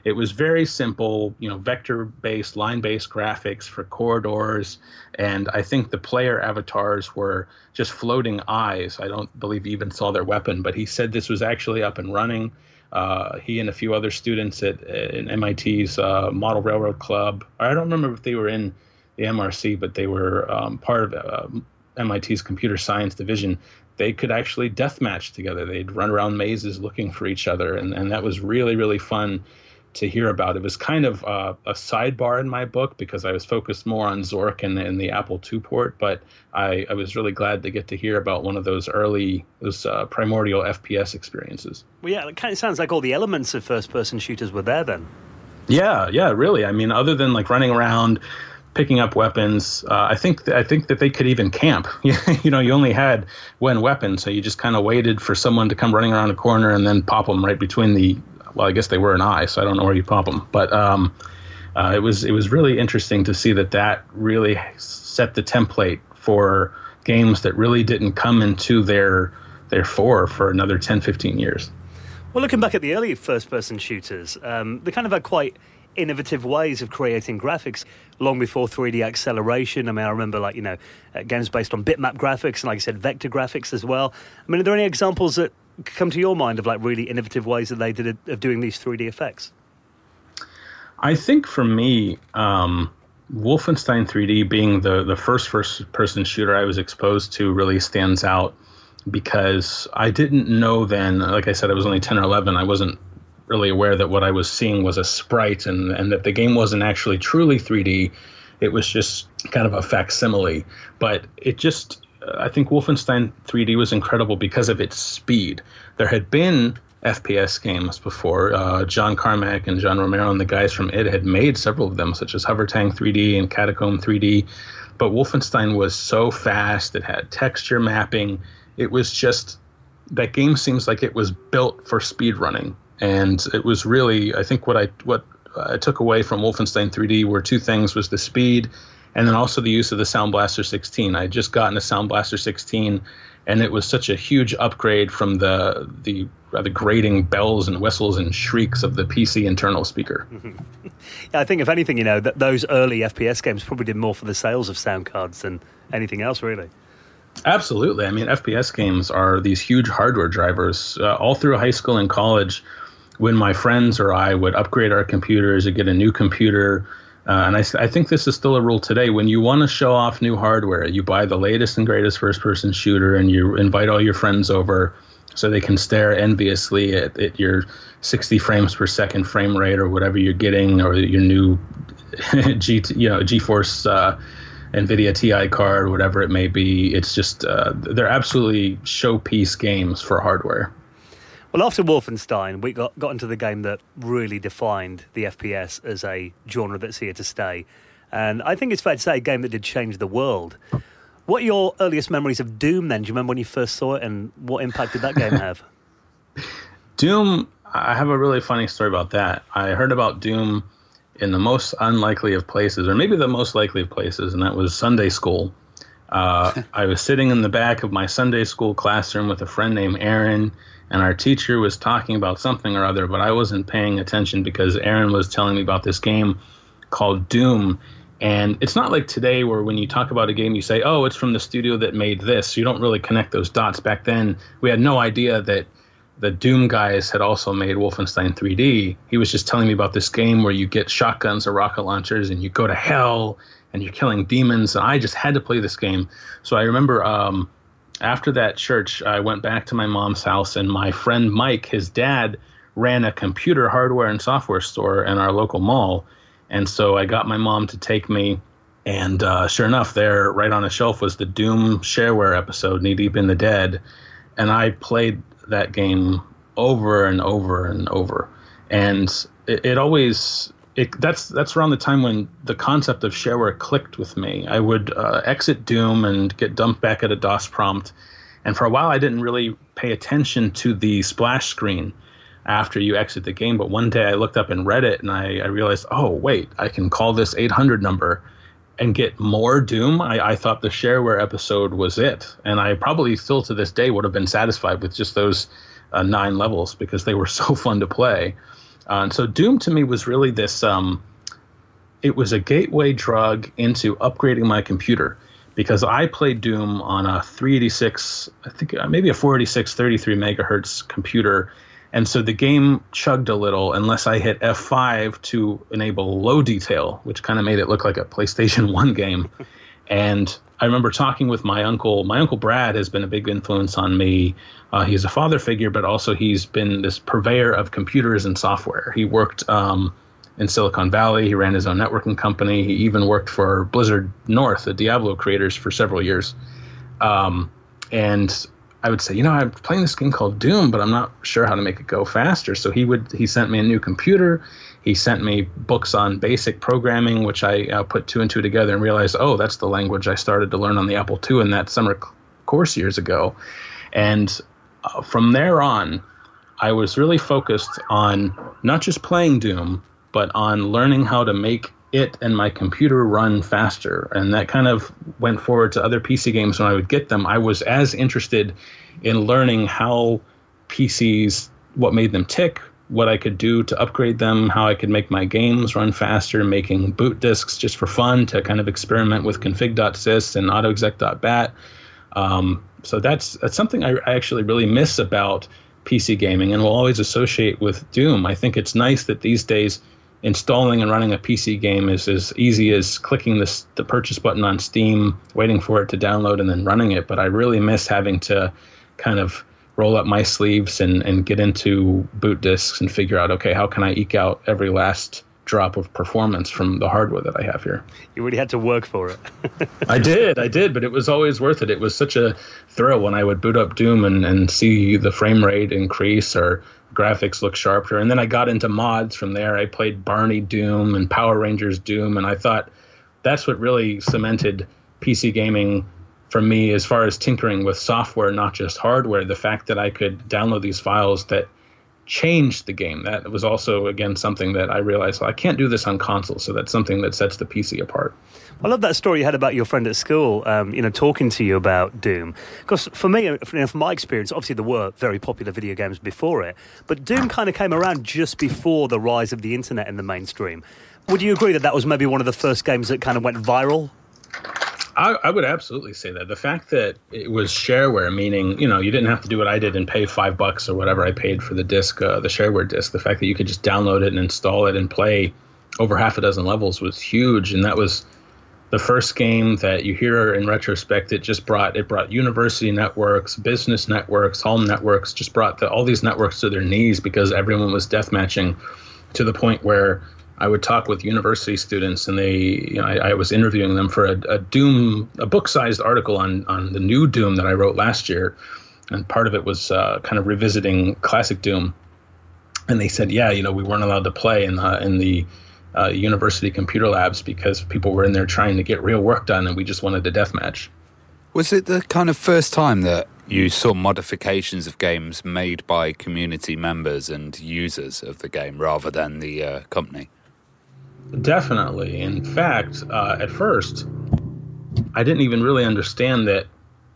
it was very simple, you know, vector-based, line-based graphics for corridors, and I think the player avatars were just floating eyes. I don't believe he even saw their weapon, but he said this was actually up and running. Uh, he and a few other students at, at MIT's uh, Model Railroad Club. I don't remember if they were in the MRC, but they were um, part of uh, MIT's computer science division. They could actually deathmatch together. They'd run around mazes looking for each other, and, and that was really really fun to hear about. It was kind of uh, a sidebar in my book because I was focused more on Zork and, and the Apple II port, but I, I, was really glad to get to hear about one of those early, those uh, primordial FPS experiences. Well, yeah, it kind of sounds like all the elements of first person shooters were there then. Yeah, yeah, really. I mean, other than like running around picking up weapons. Uh, I think th- I think that they could even camp. you know, you only had one weapon, so you just kind of waited for someone to come running around a corner and then pop them right between the. Well, I guess they were an eye, so I don't know where you pop them, but um, uh, it was it was really interesting to see that that really set the template for games that really didn't come into their their fore for another 10, 15 years. Well, looking back at the early first person shooters, um, they kind of had quite innovative ways of creating graphics long before 3D acceleration. I mean, I remember like, you know, uh, games based on bitmap graphics and, like I said, vector graphics as well. I mean, are there any examples that come to your mind of like really innovative ways that they did of doing these 3D effects? I think for me, um, Wolfenstein 3D being the, the first first person shooter I was exposed to really stands out because I didn't know then, like I said, I was only 10 or 11. I wasn't really aware that what I was seeing was a sprite and, and that the game wasn't actually truly 3D. It was just kind of a facsimile. But it just, I think Wolfenstein 3D was incredible because of its speed. There had been FPS games before. Uh, John Carmack and John Romero and the guys from id had made several of them, such as Hover Tank 3D and Catacomb 3D. But Wolfenstein was so fast, it had texture mapping. It was just, that game seems like it was built for speed running and it was really I think what I what I took away from Wolfenstein 3D were two things was the speed and then also the use of the Sound Blaster 16. I had just gotten a Sound Blaster 16 and it was such a huge upgrade from the the rather grating bells and whistles and shrieks of the PC internal speaker. yeah, I think if anything, you know, that those early FPS games probably did more for the sales of sound cards than anything else really. Absolutely. I mean, FPS games are these huge hardware drivers. Uh, all through high school and college, when my friends or I would upgrade our computers or get a new computer, uh, and I, I, think this is still a rule today. When you want to show off new hardware, you buy the latest and greatest first person shooter and you invite all your friends over so they can stare enviously at, at your 60 frames per second frame rate or whatever you're getting or your new G, you know, GeForce uh, NVIDIA TI card, whatever it may be. It's just, uh, they're absolutely showpiece games for hardware. Well, after Wolfenstein, we got, got into the game that really defined the FPS as a genre that's here to stay. And I think it's fair to say a game that did change the world. What are your earliest memories of Doom then? Do you remember when you first saw it and what impact did that game have? Doom, I have a really funny story about that. I heard about Doom in the most unlikely of places, or maybe the most likely of places, and that was Sunday school. Uh, I was sitting in the back of my Sunday school classroom with a friend named Aaron and our teacher was talking about something or other, but I wasn't paying attention because Aaron was telling me about this game called Doom. And it's not like today where when you talk about a game, you say, oh, it's from the studio that made this. You don't really connect those dots. Back then, we had no idea that the Doom guys had also made Wolfenstein 3D. He was just telling me about this game where you get shotguns or rocket launchers and you go to hell and you're killing demons. And I just had to play this game. So I remember um, after that church, I went back to my mom's house, and my friend Mike, his dad, ran a computer hardware and software store in our local mall. And so I got my mom to take me, and uh, sure enough, there, right on a shelf, was the Doom shareware episode, Knee Deep in the Dead. And I played that game over and over and over. And it, it always it, that's that's around the time when the concept of shareware clicked with me. I would uh, exit Doom and get dumped back at a DOS prompt, and for a while I didn't really pay attention to the splash screen after you exit the game. But one day I looked up and read it, and I, I realized, oh wait, I can call this 800 number and get more Doom. I, I thought the shareware episode was it, and I probably still to this day would have been satisfied with just those uh, nine levels because they were so fun to play. Uh, and so Doom to me was really this. Um, it was a gateway drug into upgrading my computer because I played Doom on a 386, I think uh, maybe a 486 33 megahertz computer. And so the game chugged a little unless I hit F5 to enable low detail, which kind of made it look like a PlayStation 1 game. And I remember talking with my uncle. My uncle Brad has been a big influence on me. Uh, he's a father figure, but also he's been this purveyor of computers and software. He worked um, in Silicon Valley. He ran his own networking company. He even worked for Blizzard North, the Diablo creators, for several years. Um, and I would say, you know, I'm playing this game called Doom, but I'm not sure how to make it go faster. So he would he sent me a new computer he sent me books on basic programming, which I uh, put two and two together and realized, oh, that's the language I started to learn on the Apple II in that summer course years ago. And uh, from there on, I was really focused on not just playing Doom, but on learning how to make it and my computer run faster. And that kind of went forward to other PC games when I would get them. I was as interested in learning how PCs, what made them tick, what I could do to upgrade them, how I could make my games run faster, making boot disks just for fun to kind of experiment with config.sys and autoexec.bat. Um, so that's that's something I, I actually really miss about PC gaming and will always associate with Doom. I think it's nice that these days installing and running a PC game is as easy as clicking this, the purchase button on Steam, waiting for it to download, and then running it. But I really miss having to kind of roll up my sleeves and, and get into boot disks and figure out, okay, how can I eke out every last drop of performance from the hardware that I have here. You really had to work for it. I did, I did, but it was always worth it. It was such a thrill when I would boot up Doom and, and see the frame rate increase or graphics look sharper. And then I got into mods from there. I played Barney Doom and Power Rangers Doom, and I thought that's what really cemented PC gaming for me as far as tinkering with software, not just hardware. The fact that I could download these files that changed the game. That was also again something that I realized well, I can't do this on console, so that's something that sets the PC apart. I love that story you had about your friend at school, um, you know, talking to you about Doom. Because for me, you know, from my experience, obviously there were very popular video games before it, but Doom kind of came around just before the rise of the internet in the mainstream. Would you agree that that was maybe one of the first games that kind of went viral? I, I, would absolutely say that the fact that it was shareware, meaning you know you didn't have to do what I did and pay five bucks or whatever I paid for the disc, uh, the shareware disc. The fact that you could just download it and install it and play over half a dozen levels was huge, and that was the first game that you hear in retrospect. It just brought it brought university networks, business networks, home networks, just brought the, all these networks to their knees because everyone was death matching to the point where I would talk with university students, and they, you know, I, I was interviewing them for a, a Doom, a book-sized article on on the new Doom that I wrote last year, and part of it was uh, kind of revisiting classic Doom. And they said, yeah, you know, we weren't allowed to play in the in the uh, university computer labs because people were in there trying to get real work done, and we just wanted to deathmatch. Was it the kind of first time that you saw modifications of games made by community members and users of the game rather than the uh, company? Definitely. In fact, uh, at first, I didn't even really understand that,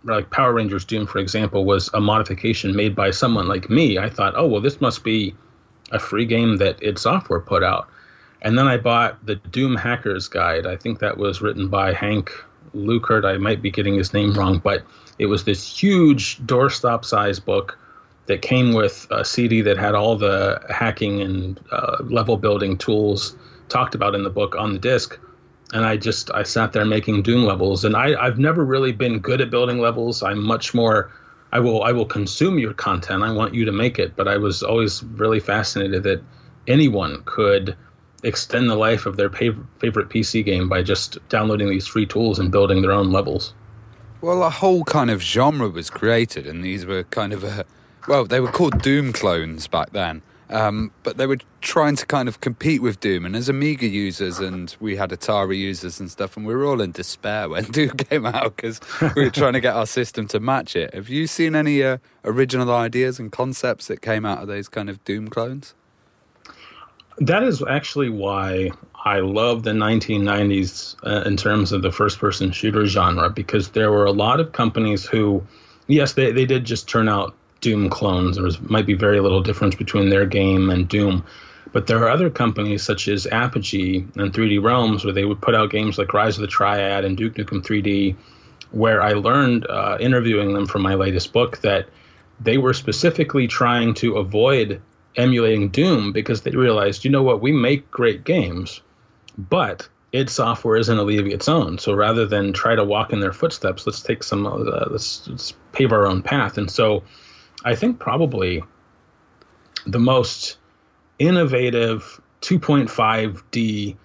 like Power Rangers Doom, for example, was a modification made by someone like me. I thought, oh, well, this must be a free game that id Software put out. And then I bought the Doom Hackers Guide. I think that was written by Hank Leukart. I might be getting his name wrong, but it was this huge doorstop size book that came with a CD that had all the hacking and uh, level building tools talked about in the book on the disc and I just I sat there making Doom levels, and I I've never really been good at building levels. I'm much more I will I will consume your content. I want you to make it, but I was always really fascinated that anyone could extend the life of their favorite PC game by just downloading these free tools and building their own levels. Well, a whole kind of genre was created, and these were kind of a well, they were called Doom clones back then. Um, but they were trying to kind of compete with Doom. And as Amiga users and we had Atari users and stuff, and we were all in despair when Doom came out because we were trying to get our system to match it. Have you seen any uh, original ideas and concepts that came out of those kind of Doom clones? That is actually why I love the 1990s uh, in terms of the first person shooter genre because there were a lot of companies who, yes, they, they did just turn out Doom clones. There was, might be very little difference between their game and Doom. But there are other companies such as Apogee and 3D Realms where they would put out games like Rise of the Triad and Duke Nukem 3D, where I learned uh, interviewing them for my latest book that they were specifically trying to avoid emulating Doom because they realized, you know what, we make great games, but id Software isn't a league of its own. So rather than try to walk in their footsteps, let's take some, uh, let's, let's pave our own path. And so I think probably the most innovative 2.5D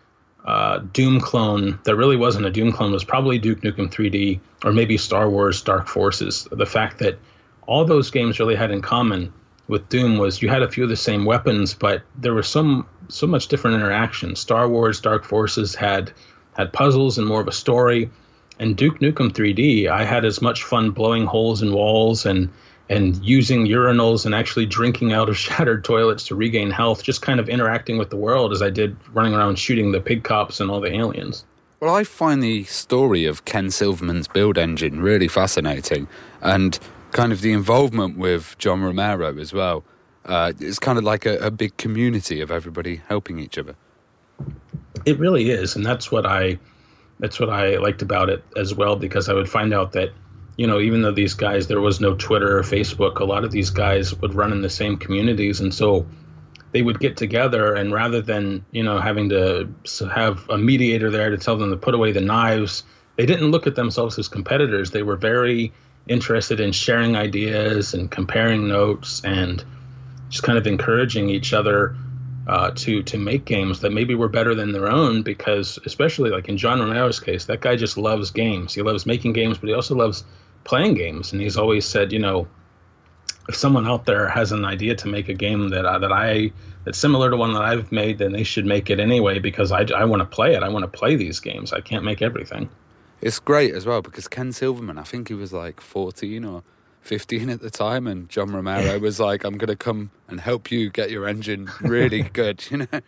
uh, Doom clone that really wasn't a Doom clone was probably Duke Nukem 3D or maybe Star Wars Dark Forces. The fact that all those games really had in common with Doom was you had a few of the same weapons, but there was some so much different interaction. Star Wars Dark Forces had had puzzles and more of a story, and Duke Nukem 3D I had as much fun blowing holes in walls and and using urinals and actually drinking out of shattered toilets to regain health, just kind of interacting with the world as I did running around shooting the pig cops and all the aliens. Well, I find the story of Ken Silverman's build engine really fascinating and kind of the involvement with John Romero as well. Uh, it's kind of like a, a big community of everybody helping each other. It really is, and that's what I that's what I liked about it as well because I would find out that you know even though these guys there was no Twitter or Facebook, a lot of these guys would run in the same communities, and so they would get together and rather than you know having to have a mediator there to tell them to put away the knives, they didn't look at themselves as competitors. They were very interested in sharing ideas and comparing notes and just kind of encouraging each other uh, to to make games that maybe were better than their own because especially like in John Romero's case, that guy just loves games. He loves making games, but he also loves playing games. And he's always said, you know, if someone out there has an idea to make a game that I, that I that's similar to one that I've made, then they should make it anyway because I, I want to play it. I want to play these games. I can't make everything. It's great as well because Ken Silverman, I think he was like 14 or 15 at the time, and John Romero was like, I'm going to come and help you get your engine really good, you know?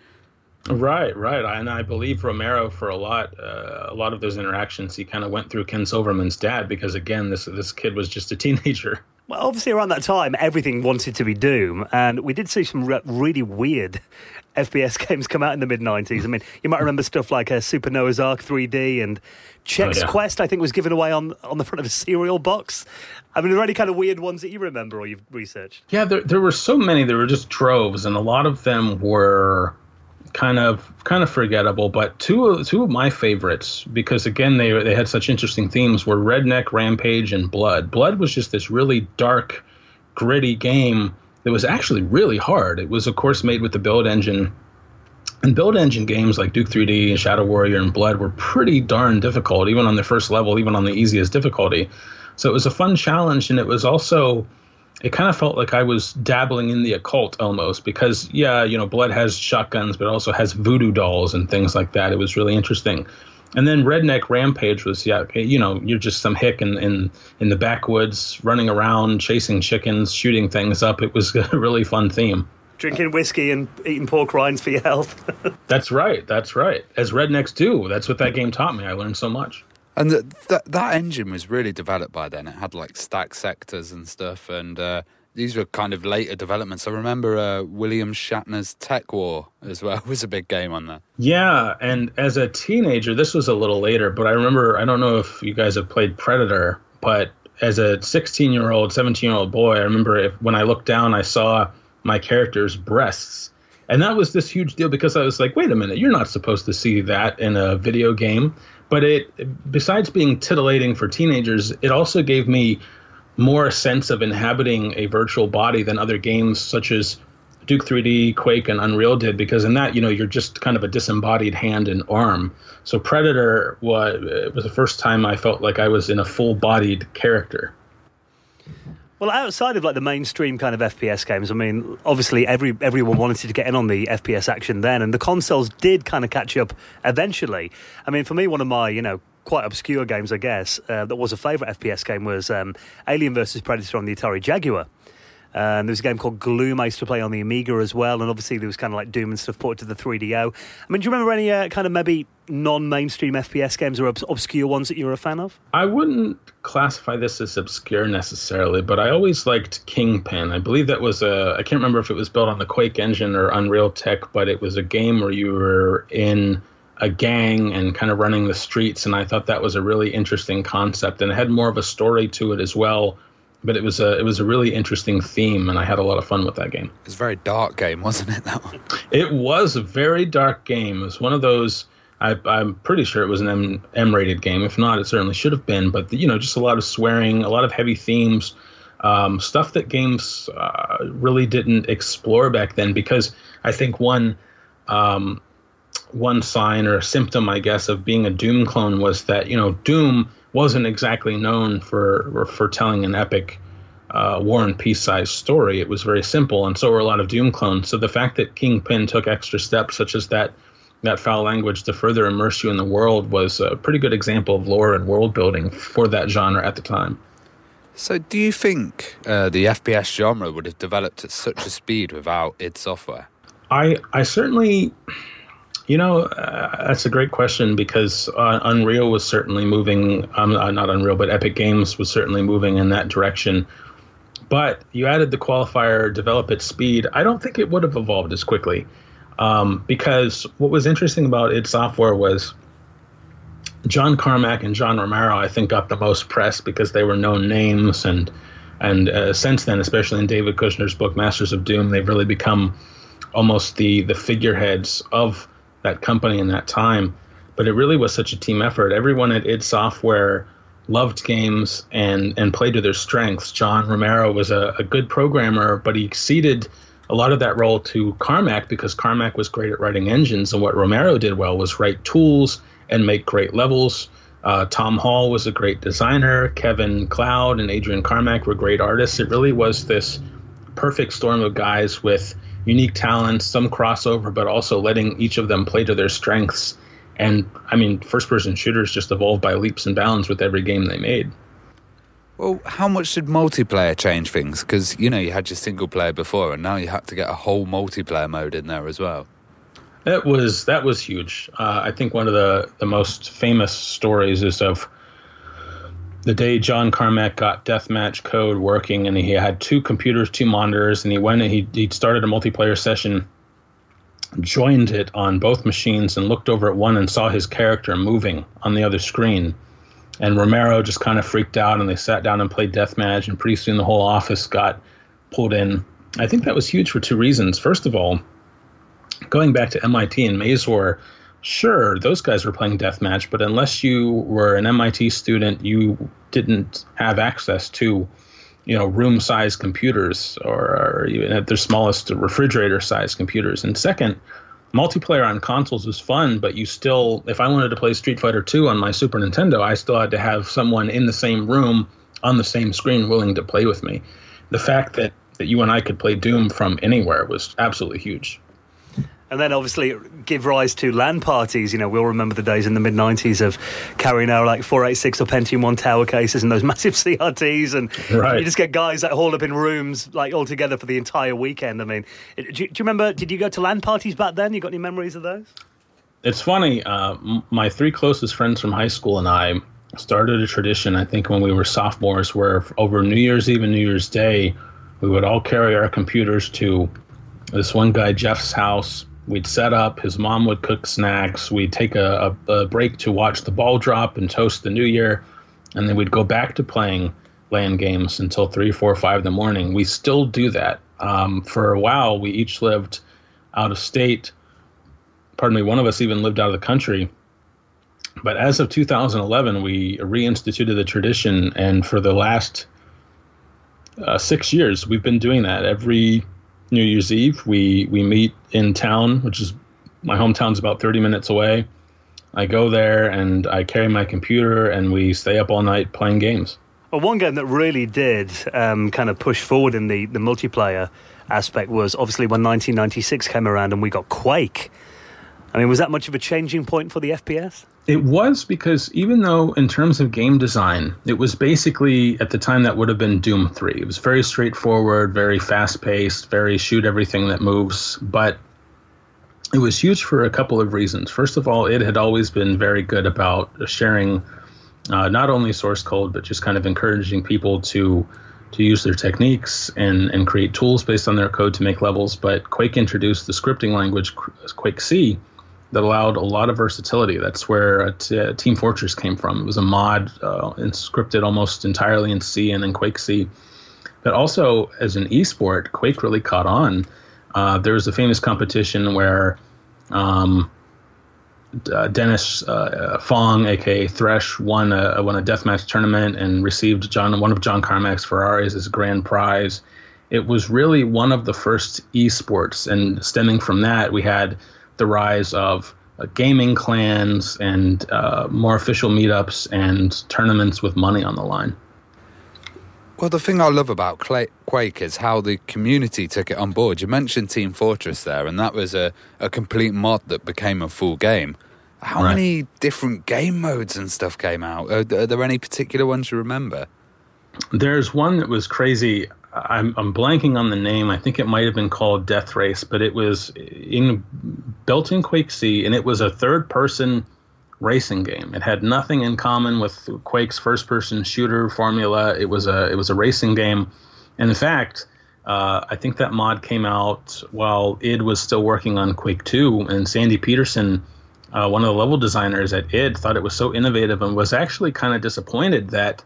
Right, right, and I believe Romero for a lot, uh, a lot of those interactions, he kind of went through Ken Silverman's dad because again, this this kid was just a teenager. Well, obviously, around that time, everything wanted to be Doom, and we did see some re- really weird FPS games come out in the mid 90s. I mean, you might remember stuff like uh, Super Noah's Ark 3D and Chex oh, yeah. Quest, I think, was given away on, on the front of a cereal box. I mean, are there any kind of weird ones that you remember or you've researched? Yeah, there, there were so many. There were just droves, and a lot of them were kind of kind of forgettable. But two of two of my favorites, because again they they had such interesting themes, were Redneck Rampage and Blood. Blood was just this really dark, gritty game that was actually really hard. It was of course made with the build engine and build engine games like Duke 3D and Shadow Warrior and Blood were pretty darn difficult, even on the first level, even on the easiest difficulty. So it was a fun challenge, and it was also, it kind of felt like I was dabbling in the occult almost because, yeah, you know, Blood has shotguns, but also has voodoo dolls and things like that. It was really interesting. And then Redneck Rampage was, yeah, you know, you're just some hick in, in, in the backwoods running around, chasing chickens, shooting things up. It was a really fun theme drinking whiskey and eating pork rinds for your health. that's right. That's right. As rednecks do. That's what that game taught me. I learned so much. And that that engine was really developed by then. It had like stack sectors and stuff, and uh, these were kind of later developments. I remember uh, William Shatner's TekWar as well was a big game on that. Yeah, and as a teenager, this was a little later, but I remember. I don't know if you guys have played Predator, but as a 16 year old, 17 year old boy, I remember if, when I looked down, I saw my character's breasts. And that was this huge deal because I was like, wait a minute, you're not supposed to see that in a video game. But it, besides being titillating for teenagers, it also gave me more sense of inhabiting a virtual body than other games such as Duke 3D, Quake, and Unreal did, because in that, you know, you're just kind of a disembodied hand and arm. So Predator was, was the first time I felt like I was in a full bodied character. Well, outside of like the mainstream kind of FPS games, I mean, obviously every everyone wanted to get in on the FPS action then, and the consoles did kind of catch up eventually. I mean, for me, one of my you know quite obscure games, I guess, uh, that was a favourite FPS game was um, Alien vs Predator on the Atari Jaguar. And there was a game called Gloom I used to play on the Amiga as well. And obviously, there was kind of like Doom and stuff ported to the 3DO. I mean, do you remember any uh, kind of maybe non mainstream FPS games or obs- obscure ones that you were a fan of? I wouldn't classify this as obscure necessarily, but I always liked Kingpin. I believe that was a, I can't remember if it was built on the Quake engine or Unreal Tech, but it was a game where you were in a gang and kind of running the streets. And I thought that was a really interesting concept. And it had more of a story to it as well but it was a it was a really interesting theme, and I had a lot of fun with that game. It was a very dark game, wasn't it? That one. It was a very dark game. It was one of those. I, am pretty sure it was an M, M rated game. If not, it certainly should have been. But you know, just a lot of swearing, a lot of heavy themes, um, stuff that games uh, really didn't explore back then. Because I think one um, one sign or symptom, I guess, of being a Doom clone was that you know Doom wasn't exactly known for for telling an epic uh, war and peace size story. It was very simple, and so were a lot of Doom clones. So the fact that Kingpin took extra steps, such as that that foul language, to further immerse you in the world, was a pretty good example of lore and world building for that genre at the time. So, do you think uh, the FPS genre would have developed at such a speed without id Software? I I certainly you know, uh, that's a great question because uh, Unreal was certainly moving, um, uh, not Unreal, but Epic Games was certainly moving in that direction. but you added the qualifier develop at speed. I don't think it would have evolved as quickly um, because what was interesting about id Software was John Carmack and John Romero. I think got the most press because they were known names, and and uh, since then, especially in David Kushner's book Masters of Doom, they've really become almost the the figureheads of that company in that time. But it really was such a team effort. Everyone at id Software loved games and and played to their strengths. John Romero was a, a good programmer, but he exceeded a lot of that role to Carmack because Carmack was great at writing engines, and what Romero did well was write tools and make great levels. Uh, Tom Hall was a great designer. Kevin Cloud and Adrian Carmack were great artists. It really was this perfect storm of guys with unique talents, some crossover, but also letting each of them play to their strengths and I mean, first person shooters just evolved by leaps and bounds with every game they made. Well, how much did multiplayer change things? Because, you know, you had your single player before, and now you have to get a whole multiplayer mode in there as well. That was that was huge. Uh, I think one of the, the most famous stories is of the day John Carmack got deathmatch code working, and he had two computers, two monitors, and he went and he he started a multiplayer session joined it on both machines and looked over at one and saw his character moving on the other screen. And Romero just kind of freaked out and they sat down and played deathmatch and pretty soon the whole office got pulled in. I think that was huge for two reasons. First of all, going back to MIT and Maze War, sure, those guys were playing deathmatch, but unless you were an MIT student, you didn't have access to you know room size computers or, or, even at their smallest refrigerator size computers. And second multiplayer on consoles was fun but you still if i wanted to play street fighter 2 on my super nintendo i still had to have someone in the same room on the same screen willing to play with me. The fact that that you and i could play doom from anywhere was absolutely huge and then obviously give rise to LAN parties. You know, we'll remember the days in the mid 90s of carrying our like 486 or Pentium 1 tower cases and those massive CRTs. And right. you just get guys that haul up in rooms like all together for the entire weekend. I mean, do you, do you remember, did you go to LAN parties back then? You got any memories of those? It's funny. Uh, my three closest friends from high school and I started a tradition, I think, when we were sophomores, where over New Year's Eve and New Year's Day, we would all carry our computers to this one guy, Jeff's house We'd set up. His mom would cook snacks. We'd take a, a, a, break to watch the ball drop and toast the new year, and then we'd go back to playing LAN games until three, four, five in the morning. We still do that. Um, for a while, we each lived out of state. Pardon me. One of us even lived out of the country. But as of 2011, we reinstituted the tradition, and for the last uh, six years, we've been doing that every New Year's Eve. We we meet in town, which is my hometown's about 30 minutes away. I go there and I carry my computer and we stay up all night playing games. Well, one game that really did um, kind of push forward in the, the multiplayer aspect was obviously when 1996 came around and we got Quake. I mean, was that much of a changing point for the FPS? It was because even though, in terms of game design, it was basically at the time that would have been Doom 3. It was very straightforward, very fast paced, very shoot everything that moves. But it was huge for a couple of reasons. First of all, it had always been very good about sharing uh, not only source code, but just kind of encouraging people to to use their techniques and, and create tools based on their code to make levels. But Quake introduced the scripting language Quake C that allowed a lot of versatility. That's where Team Fortress came from. It was a mod uh, and scripted almost entirely in C and then Quake C. But also, as an esport, Quake really caught on. Uh, there was a famous competition where um, uh, Dennis uh, Fong, aka Thresh, won a won a deathmatch tournament and received John one of John Carmack's Ferraris as a grand prize. It was really one of the first esports, and stemming from that, we had the rise of uh, gaming clans and uh, more official meetups and tournaments with money on the line. Well, the thing I love about Quake is how the community took it on board. You mentioned Team Fortress there, and that was a, a complete mod that became a full game. How right. many different game modes and stuff came out? Are, are there any particular ones you remember? There's one that was crazy. I'm, I'm blanking on the name. I think it might have been called Death Race, but it was in built in Quake C, and it was a third person racing game. It had nothing in common with Quake's first person shooter formula. It was a it was a racing game, And in fact, uh, I think that mod came out while id was still working on Quake 2, and Sandy Petersen. uh, one of the level designers at id, thought it was so innovative and was actually kind of disappointed that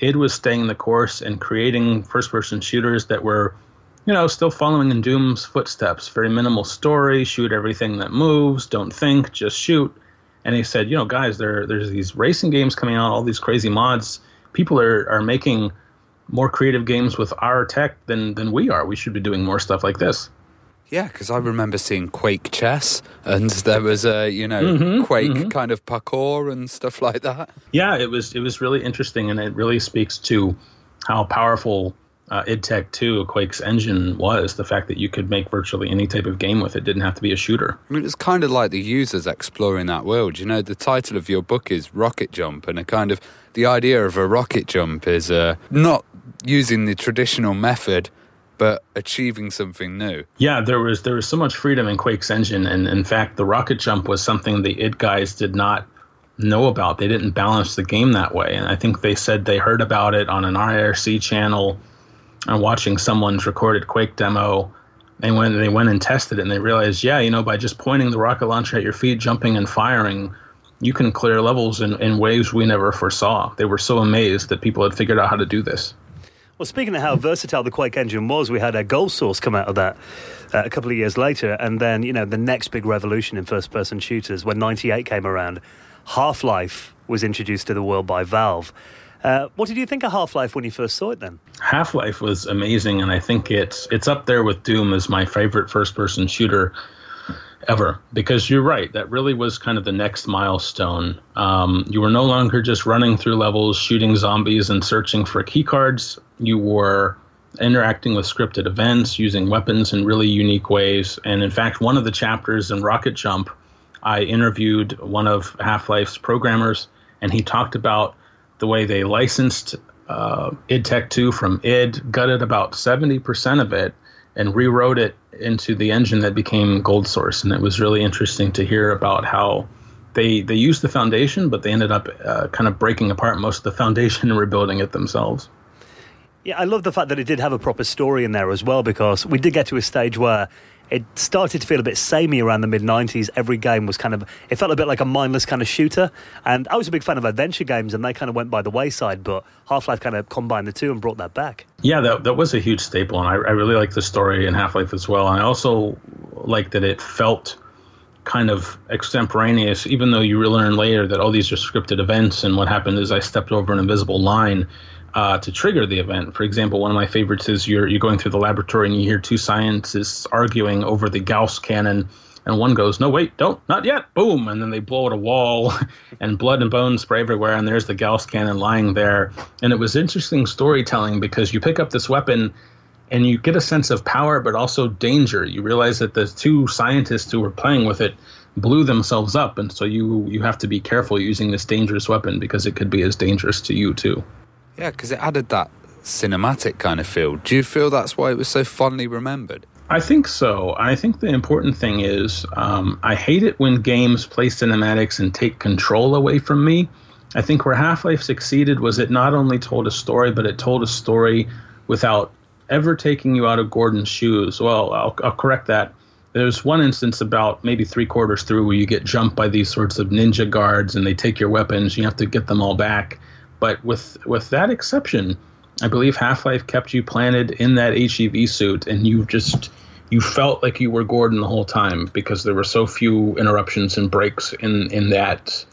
id was staying the course and creating first-person shooters that were, you know, still following in Doom's footsteps. Very minimal story, shoot everything that moves, don't think, just shoot. And he said, you know, guys, there there's these racing games coming out, all these crazy mods. People are are making more creative games with our tech than than we are. We should be doing more stuff like this. Yeah, because I remember seeing Quake chess, and there was a you know mm-hmm, Quake mm-hmm. kind of parkour and stuff like that. Yeah, it was it was really interesting, and it really speaks to how powerful uh, id Tech 2, Quake's engine was. The fact that you could make virtually any type of game with it didn't have to be a shooter. I mean, it's kind of like the users exploring that world. You know, the title of your book is Rocket Jump, and a kind of the idea of a rocket jump is uh, not using the traditional method but achieving something new. Yeah, there was there was so much freedom in Quake's engine, and in fact, the rocket jump was something the id guys did not know about. They didn't balance the game that way, and I think they said they heard about it on an IRC channel and watching someone's recorded Quake demo. And when they went and tested it, and they realized, yeah, you know, by just pointing the rocket launcher at your feet, jumping and firing, you can clear levels in, in ways we never foresaw. They were so amazed that people had figured out how to do this. Well, speaking of how versatile the Quake engine was, we had a Gold Source come out of that uh, a couple of years later, and then you know the next big revolution in first-person shooters when '98 came around, Half-Life was introduced to the world by Valve. Uh, what did you think of Half-Life when you first saw it? Then Half-Life was amazing, and I think it's it's up there with Doom as my favorite first-person shooter ever. Because you're right that really was kind of the next milestone. Um, you were no longer just running through levels shooting zombies and searching for key cards. You were interacting with scripted events using weapons in really unique ways. And in fact one of the chapters in rocket jump i interviewed one of half-life's programmers and he talked about the way they licensed uh, id tech 2 from id gutted about 70% of it and rewrote it into the engine that became Gold Source, and it was really interesting to hear about how they they used the foundation, but they ended up uh, kind of breaking apart most of the foundation and rebuilding it themselves. Yeah, I love the fact that it did have a proper story in there as well, because we did get to a stage where it started to feel a bit samey around the mid 90s. Every game was kind of, it felt a bit like a mindless kind of shooter. And I was a big fan of adventure games, and they kind of went by the wayside, but Half Life kind of combined the two and brought that back. Yeah, that, that was a huge staple, and I, I really like the story in Half Life as well. And I also like that it felt kind of extemporaneous, even though you learn later that all these are scripted events. And what happened is I stepped over an invisible line uh, to trigger the event. For example, one of my favorites is you're you're going through the laboratory and you hear two scientists arguing over the Gauss cannon, and one goes, "No, wait, don't, not yet!" Boom, and then they blow at a wall, and blood and bones spray everywhere, and there's the Gauss cannon lying there. And it was interesting storytelling because you pick up this weapon. And you get a sense of power, but also danger. You realize that the two scientists who were playing with it blew themselves up, and so you you have to be careful using this dangerous weapon because it could be as dangerous to you too. Yeah, because it added that cinematic kind of feel. Do you feel that's why it was so fondly remembered? I think so. I think the important thing is um, I hate it when games play cinematics and take control away from me. I think where Half Life succeeded was it not only told a story, but it told a story without ever taking you out of Gordon's shoes. Well, I'll, I'll correct that. There's one instance about maybe three quarters through where you get jumped by these sorts of ninja guards and they take your weapons. You have to get them all back. But with with that exception, I believe Half Life kept you planted in that HEV suit, and you just you felt like you were Gordon the whole time because there were so few interruptions and breaks in in that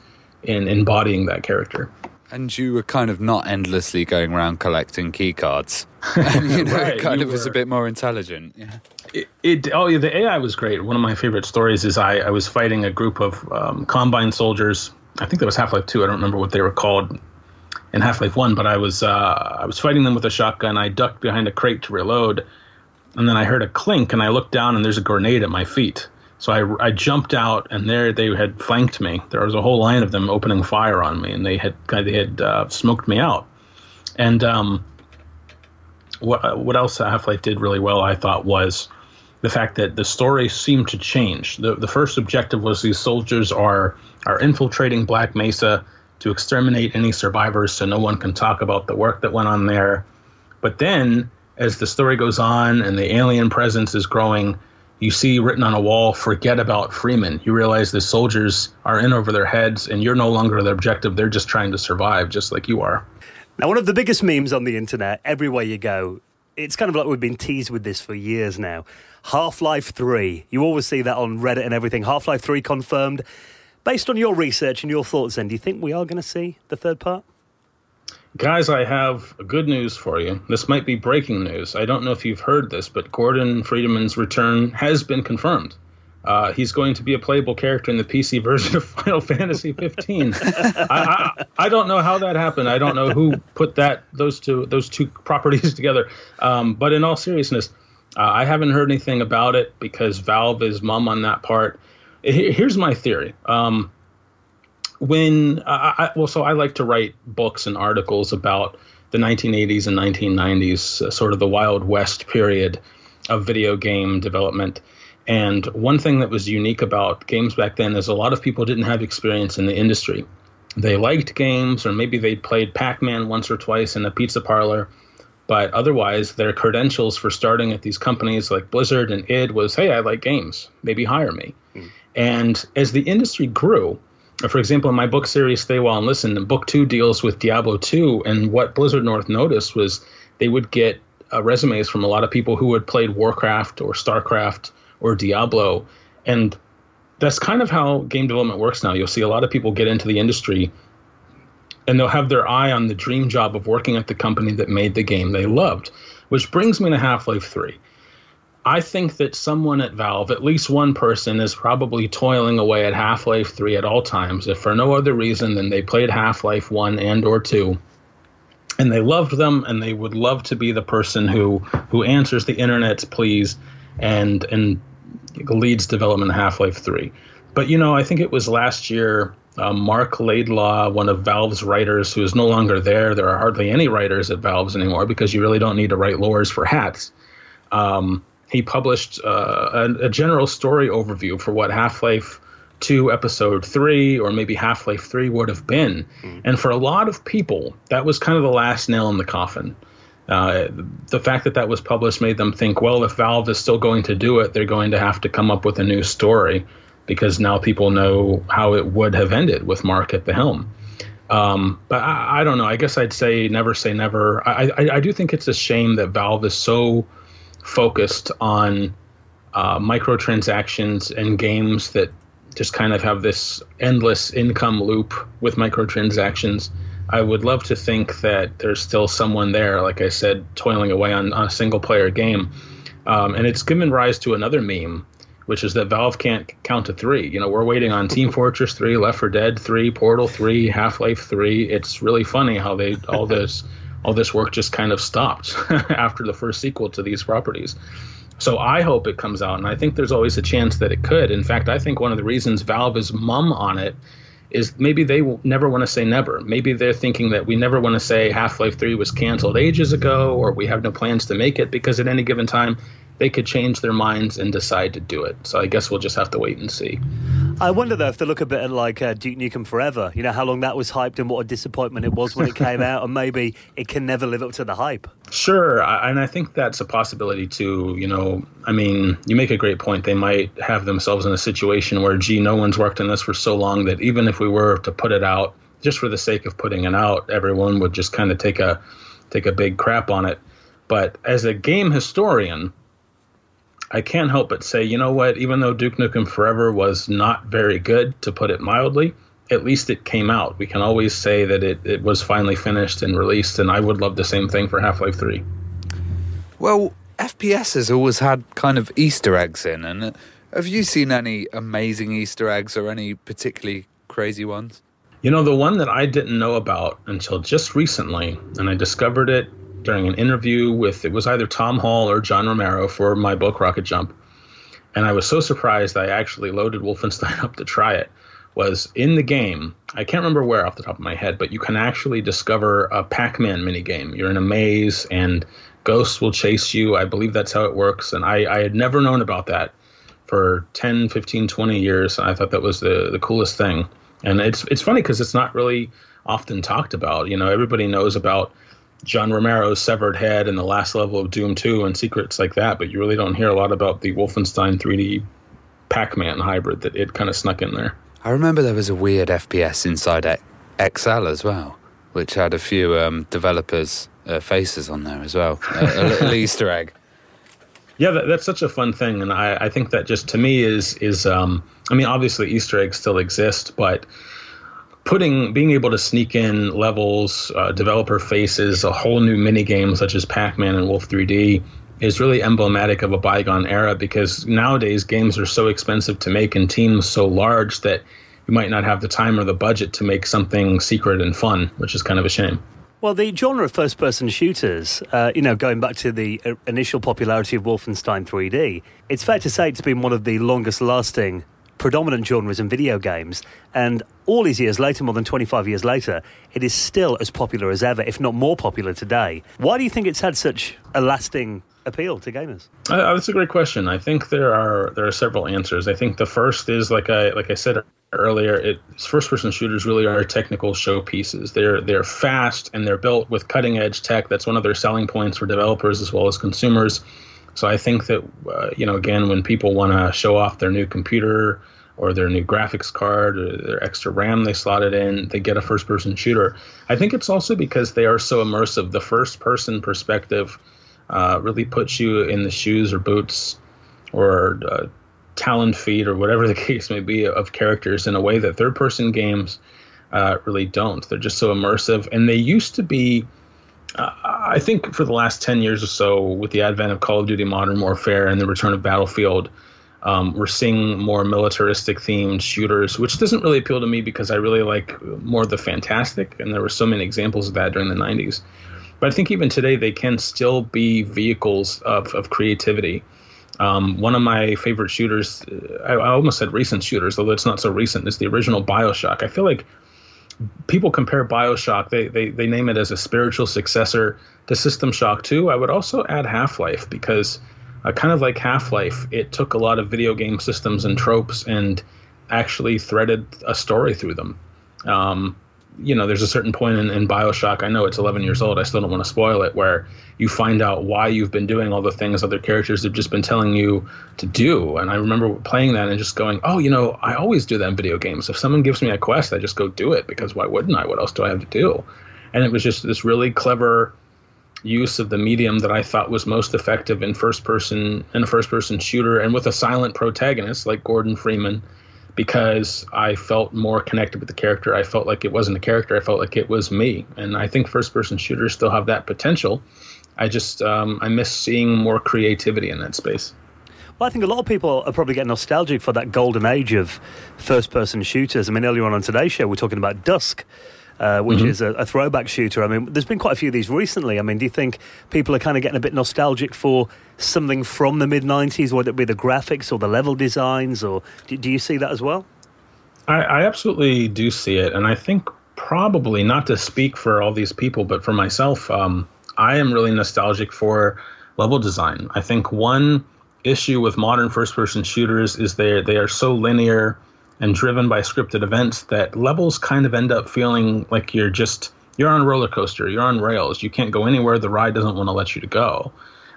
in embodying that character. And you were kind of not endlessly going around collecting key cards. and, you know, right, it kind of were. was a bit more intelligent. Yeah. It, it, oh yeah, the AI was great. One of my favorite stories is I, I was fighting a group of um, Combine soldiers. I think that was Half Life Two. I don't remember what they were called in Half Life One, but I was uh, I was fighting them with a shotgun. I ducked behind a crate to reload, and then I heard a clink, and I looked down, and there's a grenade at my feet. So I, I jumped out, and there they had flanked me. There was a whole line of them opening fire on me, and they had they had uh, smoked me out. And um, what what else Half Life did really well, I thought, was the fact that the story seemed to change. the The first objective was these soldiers are are infiltrating Black Mesa to exterminate any survivors so no one can talk about the work that went on there. But then as the story goes on and the alien presence is growing, you see written on a wall, forget about Freeman. You realize the soldiers are in over their heads and you're no longer the objective. They're just trying to survive, just like you are. Now, one of the biggest memes on the internet, everywhere you go, it's kind of like we've been teased with this for years now. Half Life 3. You always see that on Reddit and everything. Half Life 3 confirmed. Based on your research and your thoughts, then, do you think we are going to see the third part? Guys, I have good news for you. This might be breaking news. I don't know if you've heard this, but Gordon Freeman's return has been confirmed. Uh, he's going to be a playable character in the PC version of Final Fantasy 15. I, I, I, don't know how that happened. I don't know who put that those two those two properties together. Um, but in all seriousness, uh, I haven't heard anything about it because Valve is mum on that part. Here's my theory. Um, when I, well, so I like to write books and articles about the 1980s and 1990s, uh, sort of the Wild West period of video game development. And one thing that was unique about games back then is a lot of people didn't have experience in the industry. They liked games, or maybe they played Pac Man once or twice in a pizza parlor, but otherwise, their credentials for starting at these companies like Blizzard and id was, hey, I like games, maybe hire me. Mm. And as the industry grew, for example, in my book series, Stay Awhile and Listen, book two deals with Diablo 2. And what Blizzard North noticed was they would get uh, resumes from a lot of people who had played Warcraft or StarCraft or Diablo. And that's kind of how game development works now. You'll see a lot of people get into the industry and they'll have their eye on the dream job of working at the company that made the game they loved, which brings me to Half Life 3. I think that someone at Valve, at least one person, is probably toiling away at Half Life 3 at all times, if for no other reason than they played Half Life 1 and or 2 and they loved them and they would love to be the person who who answers the internet's pleas and and leads development of Half-Life 3. But you know, I think it was last year uh, Marc Laidlaw, one of Valve's writers, who is no longer there. There are hardly any writers at Valve's anymore because you really don't need to write lores for hats. Um, he published uh, a, a, general story overview for what Half Life 2 Episode 3 or maybe Half Life 3 would have been. Mm. And for a lot of people, that was kind of the last nail in the coffin. Uh, the fact that that was published made them think, well, if Valve is still going to do it, they're going to have to come up with a new story because now people know how it would have ended with Marc at the helm. Um, but I, I, don't know. I guess I'd say never say never. I, I, I do think it's a shame that Valve is so focused on uh, microtransactions and games that just kind of have this endless income loop with microtransactions. I would love to think that there's still someone there, like I said, toiling away on, on a single player game. Um, and it's given rise to another meme, which is that Valve can't count to three. You know, we're waiting on Team Fortress 3, Left 4 Dead 3, Portal 3, Half Life 3. It's really funny how they all this all this work just kind of stopped after the first sequel to these properties. So I hope it comes out, and I think there's always a chance that it could. In fact, I think one of the reasons Valve is mum on it is maybe they never want to say never. Maybe they're thinking that we never want to say Half Life 3 was canceled ages ago, or we have no plans to make it because at any given time they could change their minds and decide to do it. So I guess we'll just have to wait and see. I wonder though if they look a bit like uh, Duke Nukem Forever. You know how long that was hyped and what a disappointment it was when it came out, and maybe it can never live up to the hype. Sure, and I think that's a possibility too. You know, I mean, you make a great point. They might have themselves in a situation where, gee, no one's worked on this for so long that even if we were to put it out just for the sake of putting it out, everyone would just kind of take a take a big crap on it. But as a game historian, I can't help but say, you know what? Even though Duke Nukem Forever was not very good, to put it mildly, at least it came out. We can always say that it, it was finally finished and released, and I would love the same thing for Half Life 3. Well, FPS has always had kind of Easter eggs in, and have you seen any amazing Easter eggs or any particularly crazy ones? You know, the one that I didn't know about until just recently, and I discovered it during an interview with it was either Tom Hall or John Romero for my book Rocket Jump, and I was so surprised I actually loaded Wolfenstein up to try it. Was in the game, I can't remember where off the top of my head, but you can actually discover a Pac-Man minigame. You're in a maze and ghosts will chase you. I believe that's how it works, and I, I had never known about that for 10, 15, 20 years. I thought that was the the coolest thing. And it's it's funny because it's not really often talked about. You know, everybody knows about John Romero's severed head and the last level of Doom 2 and secrets like that, but you really don't hear a lot about the Wolfenstein 3D Pac-Man hybrid that it kind of snuck in there. I remember there was a weird FPS inside Excel as well, which had a few um, developers' uh, faces on there as well, uh, a little Easter egg. Yeah, that, that's such a fun thing, and I, I think that just to me is is um, I mean, obviously Easter eggs still exist, but putting being able to sneak in levels, uh, developer faces, a whole new mini game such as Pac-Man and Wolf 3D is really emblematic of a bygone era because nowadays games are so expensive to make and teams so large that you might not have the time or the budget to make something secret and fun, which is kind of a shame. Well, the genre of first person shooters, uh, you know, going back to the uh, initial popularity of Wolfenstein 3D, it's fair to say it's been one of the longest lasting predominant genres in video games. And all these years later, more than 25 years later, it is still as popular as ever, if not more popular today. Why do you think it's had such a lasting appeal to gamers? Uh, that's a great question. I think there are there are several answers. I think the first is like I like I said earlier, it first person shooters really are technical showpieces. They're they're fast and they're built with cutting edge tech. That's one of their selling points for developers as well as consumers. So I think that uh, you know again when people want to show off their new computer or their new graphics card or their extra RAM they slotted in, they get a first person shooter. I think it's also because they are so immersive. The first person perspective uh, really puts you in the shoes or boots or uh, talon feet or whatever the case may be of characters in a way that third person games uh, really don't. They're just so immersive. And they used to be, I think, for the last 10 years or so, with the advent of Call of Duty Modern Warfare and the return of Battlefield. Um, we're seeing more militaristic themed shooters, which doesn't really appeal to me because I really like more the fantastic, and there were so many examples of that during the 90s. But I think even today they can still be vehicles of, of creativity. Um, one of my favorite shooters, I, I, almost said recent shooters, although it's not so recent, is the original Bioshock. I feel like people compare Bioshock, they, they, they name it as a spiritual successor to System Shock 2. I would also add Half Life because, uh, kind of like Half Life, it took a lot of video game systems and tropes and actually threaded a story through them. Um, you know, there's a certain point in, in Bioshock. I know it's 11 years old. I still don't want to spoil it. Where you find out why you've been doing all the things other characters have just been telling you to do. And I remember playing that and just going, "Oh, you know, I always do that in video games. If someone gives me a quest, I just go do it because why wouldn't I? What else do I have to do?" And it was just this really clever use of the medium that I thought was most effective in first person in a first person shooter and with a silent protagonist like Gordon Freeman because I felt more connected with the character. I felt like it wasn't a character. I felt like it was me. And I think first person shooters still have that potential. I just um, I miss seeing more creativity in that space. Well, I think a lot of people are probably getting nostalgic for that golden age of first person shooters. I mean, earlier on on today's show, we're talking about Dusk. Uh, which mm-hmm. is a, a, throwback shooter. I mean, there's been quite a few of these recently. I mean, do you think people are kind of getting a bit nostalgic for something from the mid 90s, whether it be the graphics or the level designs, or do, do you see that as well? I, I, absolutely do see it. And I think probably, not to speak for all these people, but for myself, um, I am really nostalgic for level design. I think one issue with modern first person shooters is they they are so linear and driven by scripted events that levels kind of end up feeling like you're just you're on a roller coaster, you're on rails, you can't go anywhere the ride doesn't want to let you to go.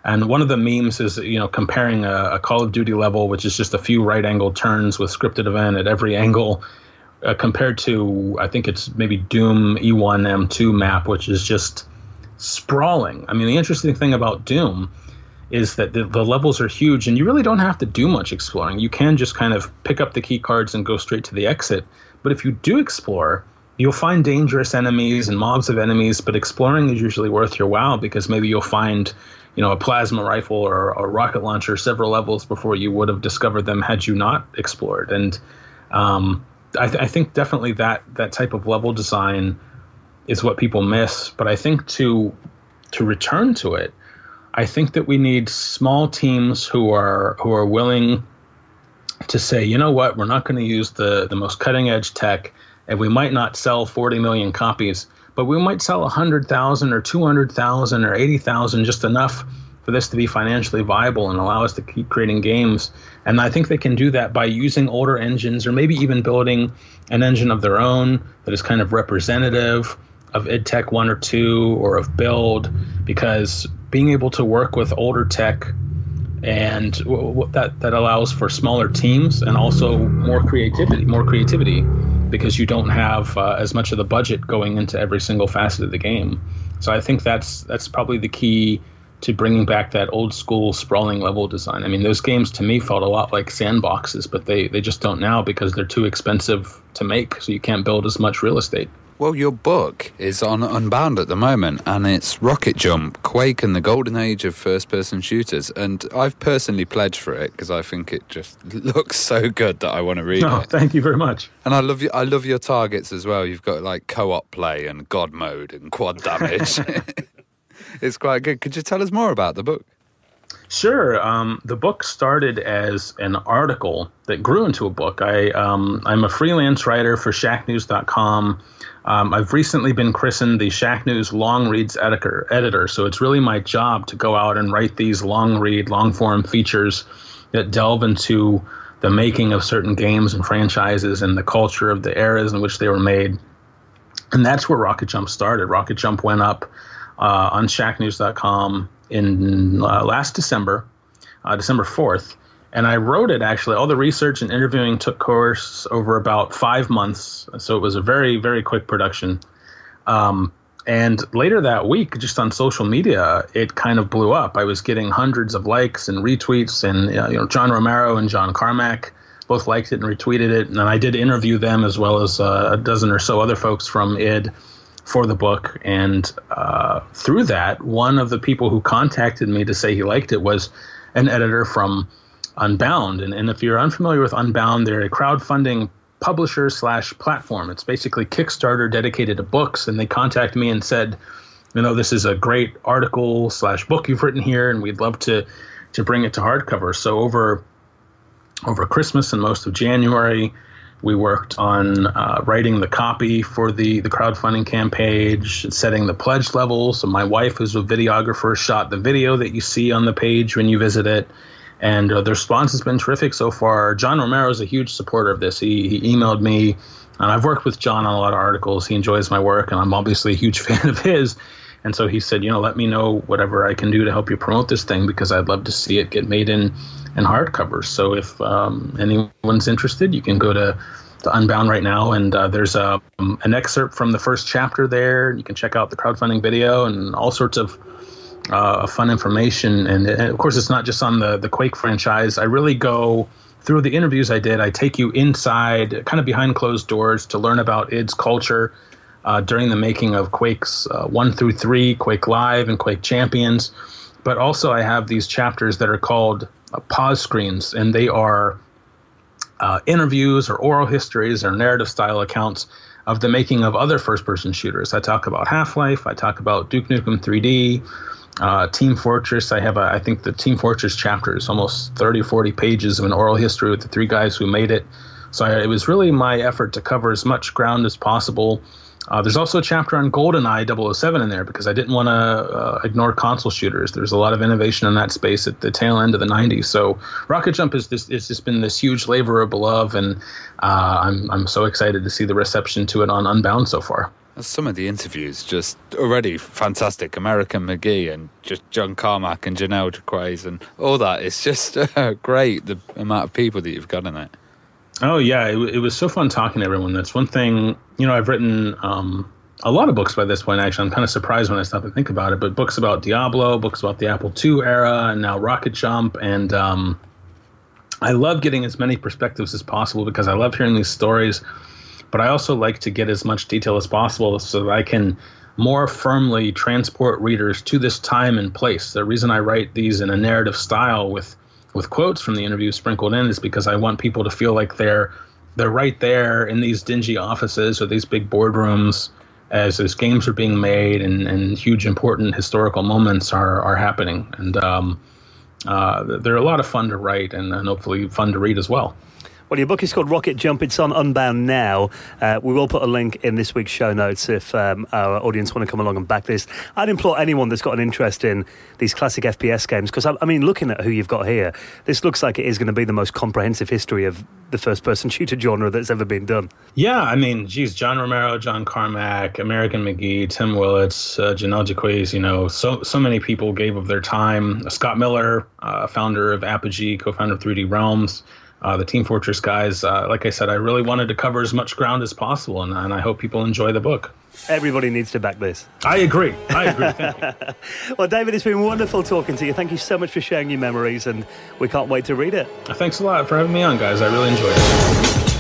And one of the memes is, you know, comparing a, a Call of Duty level, which is just a few right angle turns with scripted event at every angle, uh, compared to I think it's maybe Doom E1 M2 map, which is just sprawling. I mean, the interesting thing about Doom is that the, the, levels are huge and you really don't have to do much exploring. You can just kind of pick up the key cards and go straight to the exit. But if you do explore, you'll find dangerous enemies and mobs of enemies, but exploring is usually worth your while because maybe you'll find, you know, a plasma rifle or a rocket launcher several levels before you would have discovered them had you not explored. And um, I, th- I think definitely that that type of level design is what people miss. But I think to to return to it, I think that we need small teams who are who are willing to say, you know what, we're not going to use the the most cutting edge tech, and we might not sell 40 million copies, but we might sell 100,000 or 200,000 or 80,000, just enough for this to be financially viable and allow us to keep creating games. And I think they can do that by using older engines or maybe even building an engine of their own that is kind of representative of id Tech 1 or 2 or of Build because being able to work with older tech and that that allows for smaller teams and also more creativity more creativity because you don't have uh, as much of the budget going into every single facet of the game. So i think that's that's probably the key to bringing back that old school sprawling level design. I mean those games to me felt a lot like sandboxes but they they just don't now because they're too expensive to make so you can't build as much real estate well, your book is on Unbound at the moment, and it's Rocket Jump, Quake, and the Golden Age of First Person Shooters. And I've personally pledged for it because I think it just looks so good that I want to read oh, it. Thank you very much. And I love you. I love your targets as well. You've got like co-op play and God mode and quad damage. it's quite good. Could you tell us more about the book? Sure. Um, the book started as an article that grew into a book. I um, I'm a freelance writer for ShackNews.com um, I've recently been christened the Shacknews Long Reads editor, editor, so it's really my job to go out and write these long read, long form features that delve into the making of certain games and franchises and the culture of the eras in which they were made. And that's where Rocket Jump started. Rocket Jump went up uh, on ShackNews.com in uh, last December, uh, December 4th and I wrote it actually. All the research and interviewing took course over about five months, so it was a very very quick production. Um, and later that week, just on social media, it kind of blew up. I was getting hundreds of likes and retweets, and you know John Romero and John Carmack both liked it and retweeted it. And I did interview them as well as uh, a dozen or so other folks from id for the book. And uh, through that, one of the people who contacted me to say he liked it was an editor from Unbound. And, and if you're unfamiliar with Unbound, they're a crowdfunding publisher slash platform. It's basically Kickstarter dedicated to books. And they contacted me and said, you know, this is a great article slash book you've written here, and we'd love to to bring it to hardcover. So over over Christmas and most of January, we worked on uh, writing the copy for the the crowdfunding campaign, setting the pledge level. So my wife, who's a videographer, shot the video that you see on the page when you visit it and uh, the response has been terrific so far. John Romero is a huge supporter of this. He, he emailed me, and I've worked with John on a lot of articles. He enjoys my work, and I'm obviously a huge fan of his. And so he said, you know, let me know whatever I can do to help you promote this thing because I'd love to see it get made in in hardcover. So if um, anyone's interested, you can go to to Unbound right now, and uh, there's a, um, an excerpt from the first chapter there. You can check out the crowdfunding video and all sorts of uh, fun information. And, and, of course, it's not just on the, the Quake franchise. I really go through the interviews I did, I take you inside, kind of behind closed doors, to learn about id's culture uh, during the making of Quakes uh, 1 through 3, Quake Live, and Quake Champions. But also, I have these chapters that are called uh, pause screens, and they are uh, interviews or oral histories or narrative style accounts of the making of other first person shooters. I talk about Half Life, I talk about Duke Nukem 3D, uh, Team Fortress, I have, a, I think the Team Fortress chapter is almost 30, 40 pages of an oral history with the three guys who made it. So I, it was really my effort to cover as much ground as possible. Uh, there's also a chapter on GoldenEye 007 in there because I didn't want to uh, ignore console shooters. There's a lot of innovation in that space at the tail end of the 90s. So Rocket Jump has this, it's just been this huge labor of love, and uh, I'm, I'm so excited to see the reception to it on Unbound so far. Some of the interviews just already fantastic. American McGee and just John Carmack and Janelle Jaquays and all that. It's just uh, great the amount of people that you've got in it. Oh yeah, it, it, was so fun talking to everyone. That's one thing. You know, I've written um, a lot of books by this point. Actually, I'm kind of surprised when I stop and think about it. But books about Diablo, books about the Apple II era, and now Rocket Jump, and um, I love getting as many perspectives as possible because I love hearing these stories but I also like to get as much detail as possible so that I can more firmly transport readers to this time and place. The reason I write these in a narrative style with with quotes from the interview sprinkled in is because I want people to feel like they're they're right there in these dingy offices or these big boardrooms as those games are being made and, and huge important historical moments are, are happening. And um, uh, they're a lot of fun to write and, and hopefully fun to read as well. Well, your book is called Rocket Jump. It's on Unbound now. Uh, we will put a link in this week's show notes if um, our audience want to come along and back this. I'd implore anyone that's got an interest in these classic FPS games, because I, I, mean, looking at who you've got here, this looks like it is going to be the most comprehensive history of the first person shooter genre that's ever been done. Yeah, I mean, geez, John Romero, John Carmack, American McGee, Tim Willits, uh, Janelle Jaquays, you know, so, so many people gave of their time. Scott Miller, uh, founder of Apogee, co founder of 3D Realms uh, the Team Fortress guys. Uh, like I said, I really wanted to cover as much ground as possible, and, and I hope people enjoy the book. Everybody needs to back this. I agree. I agree. well, David, it's been wonderful talking to you. Thank you so much for sharing your memories, and we can't wait to read it. Thanks a lot for having me on, guys. I really enjoyed it.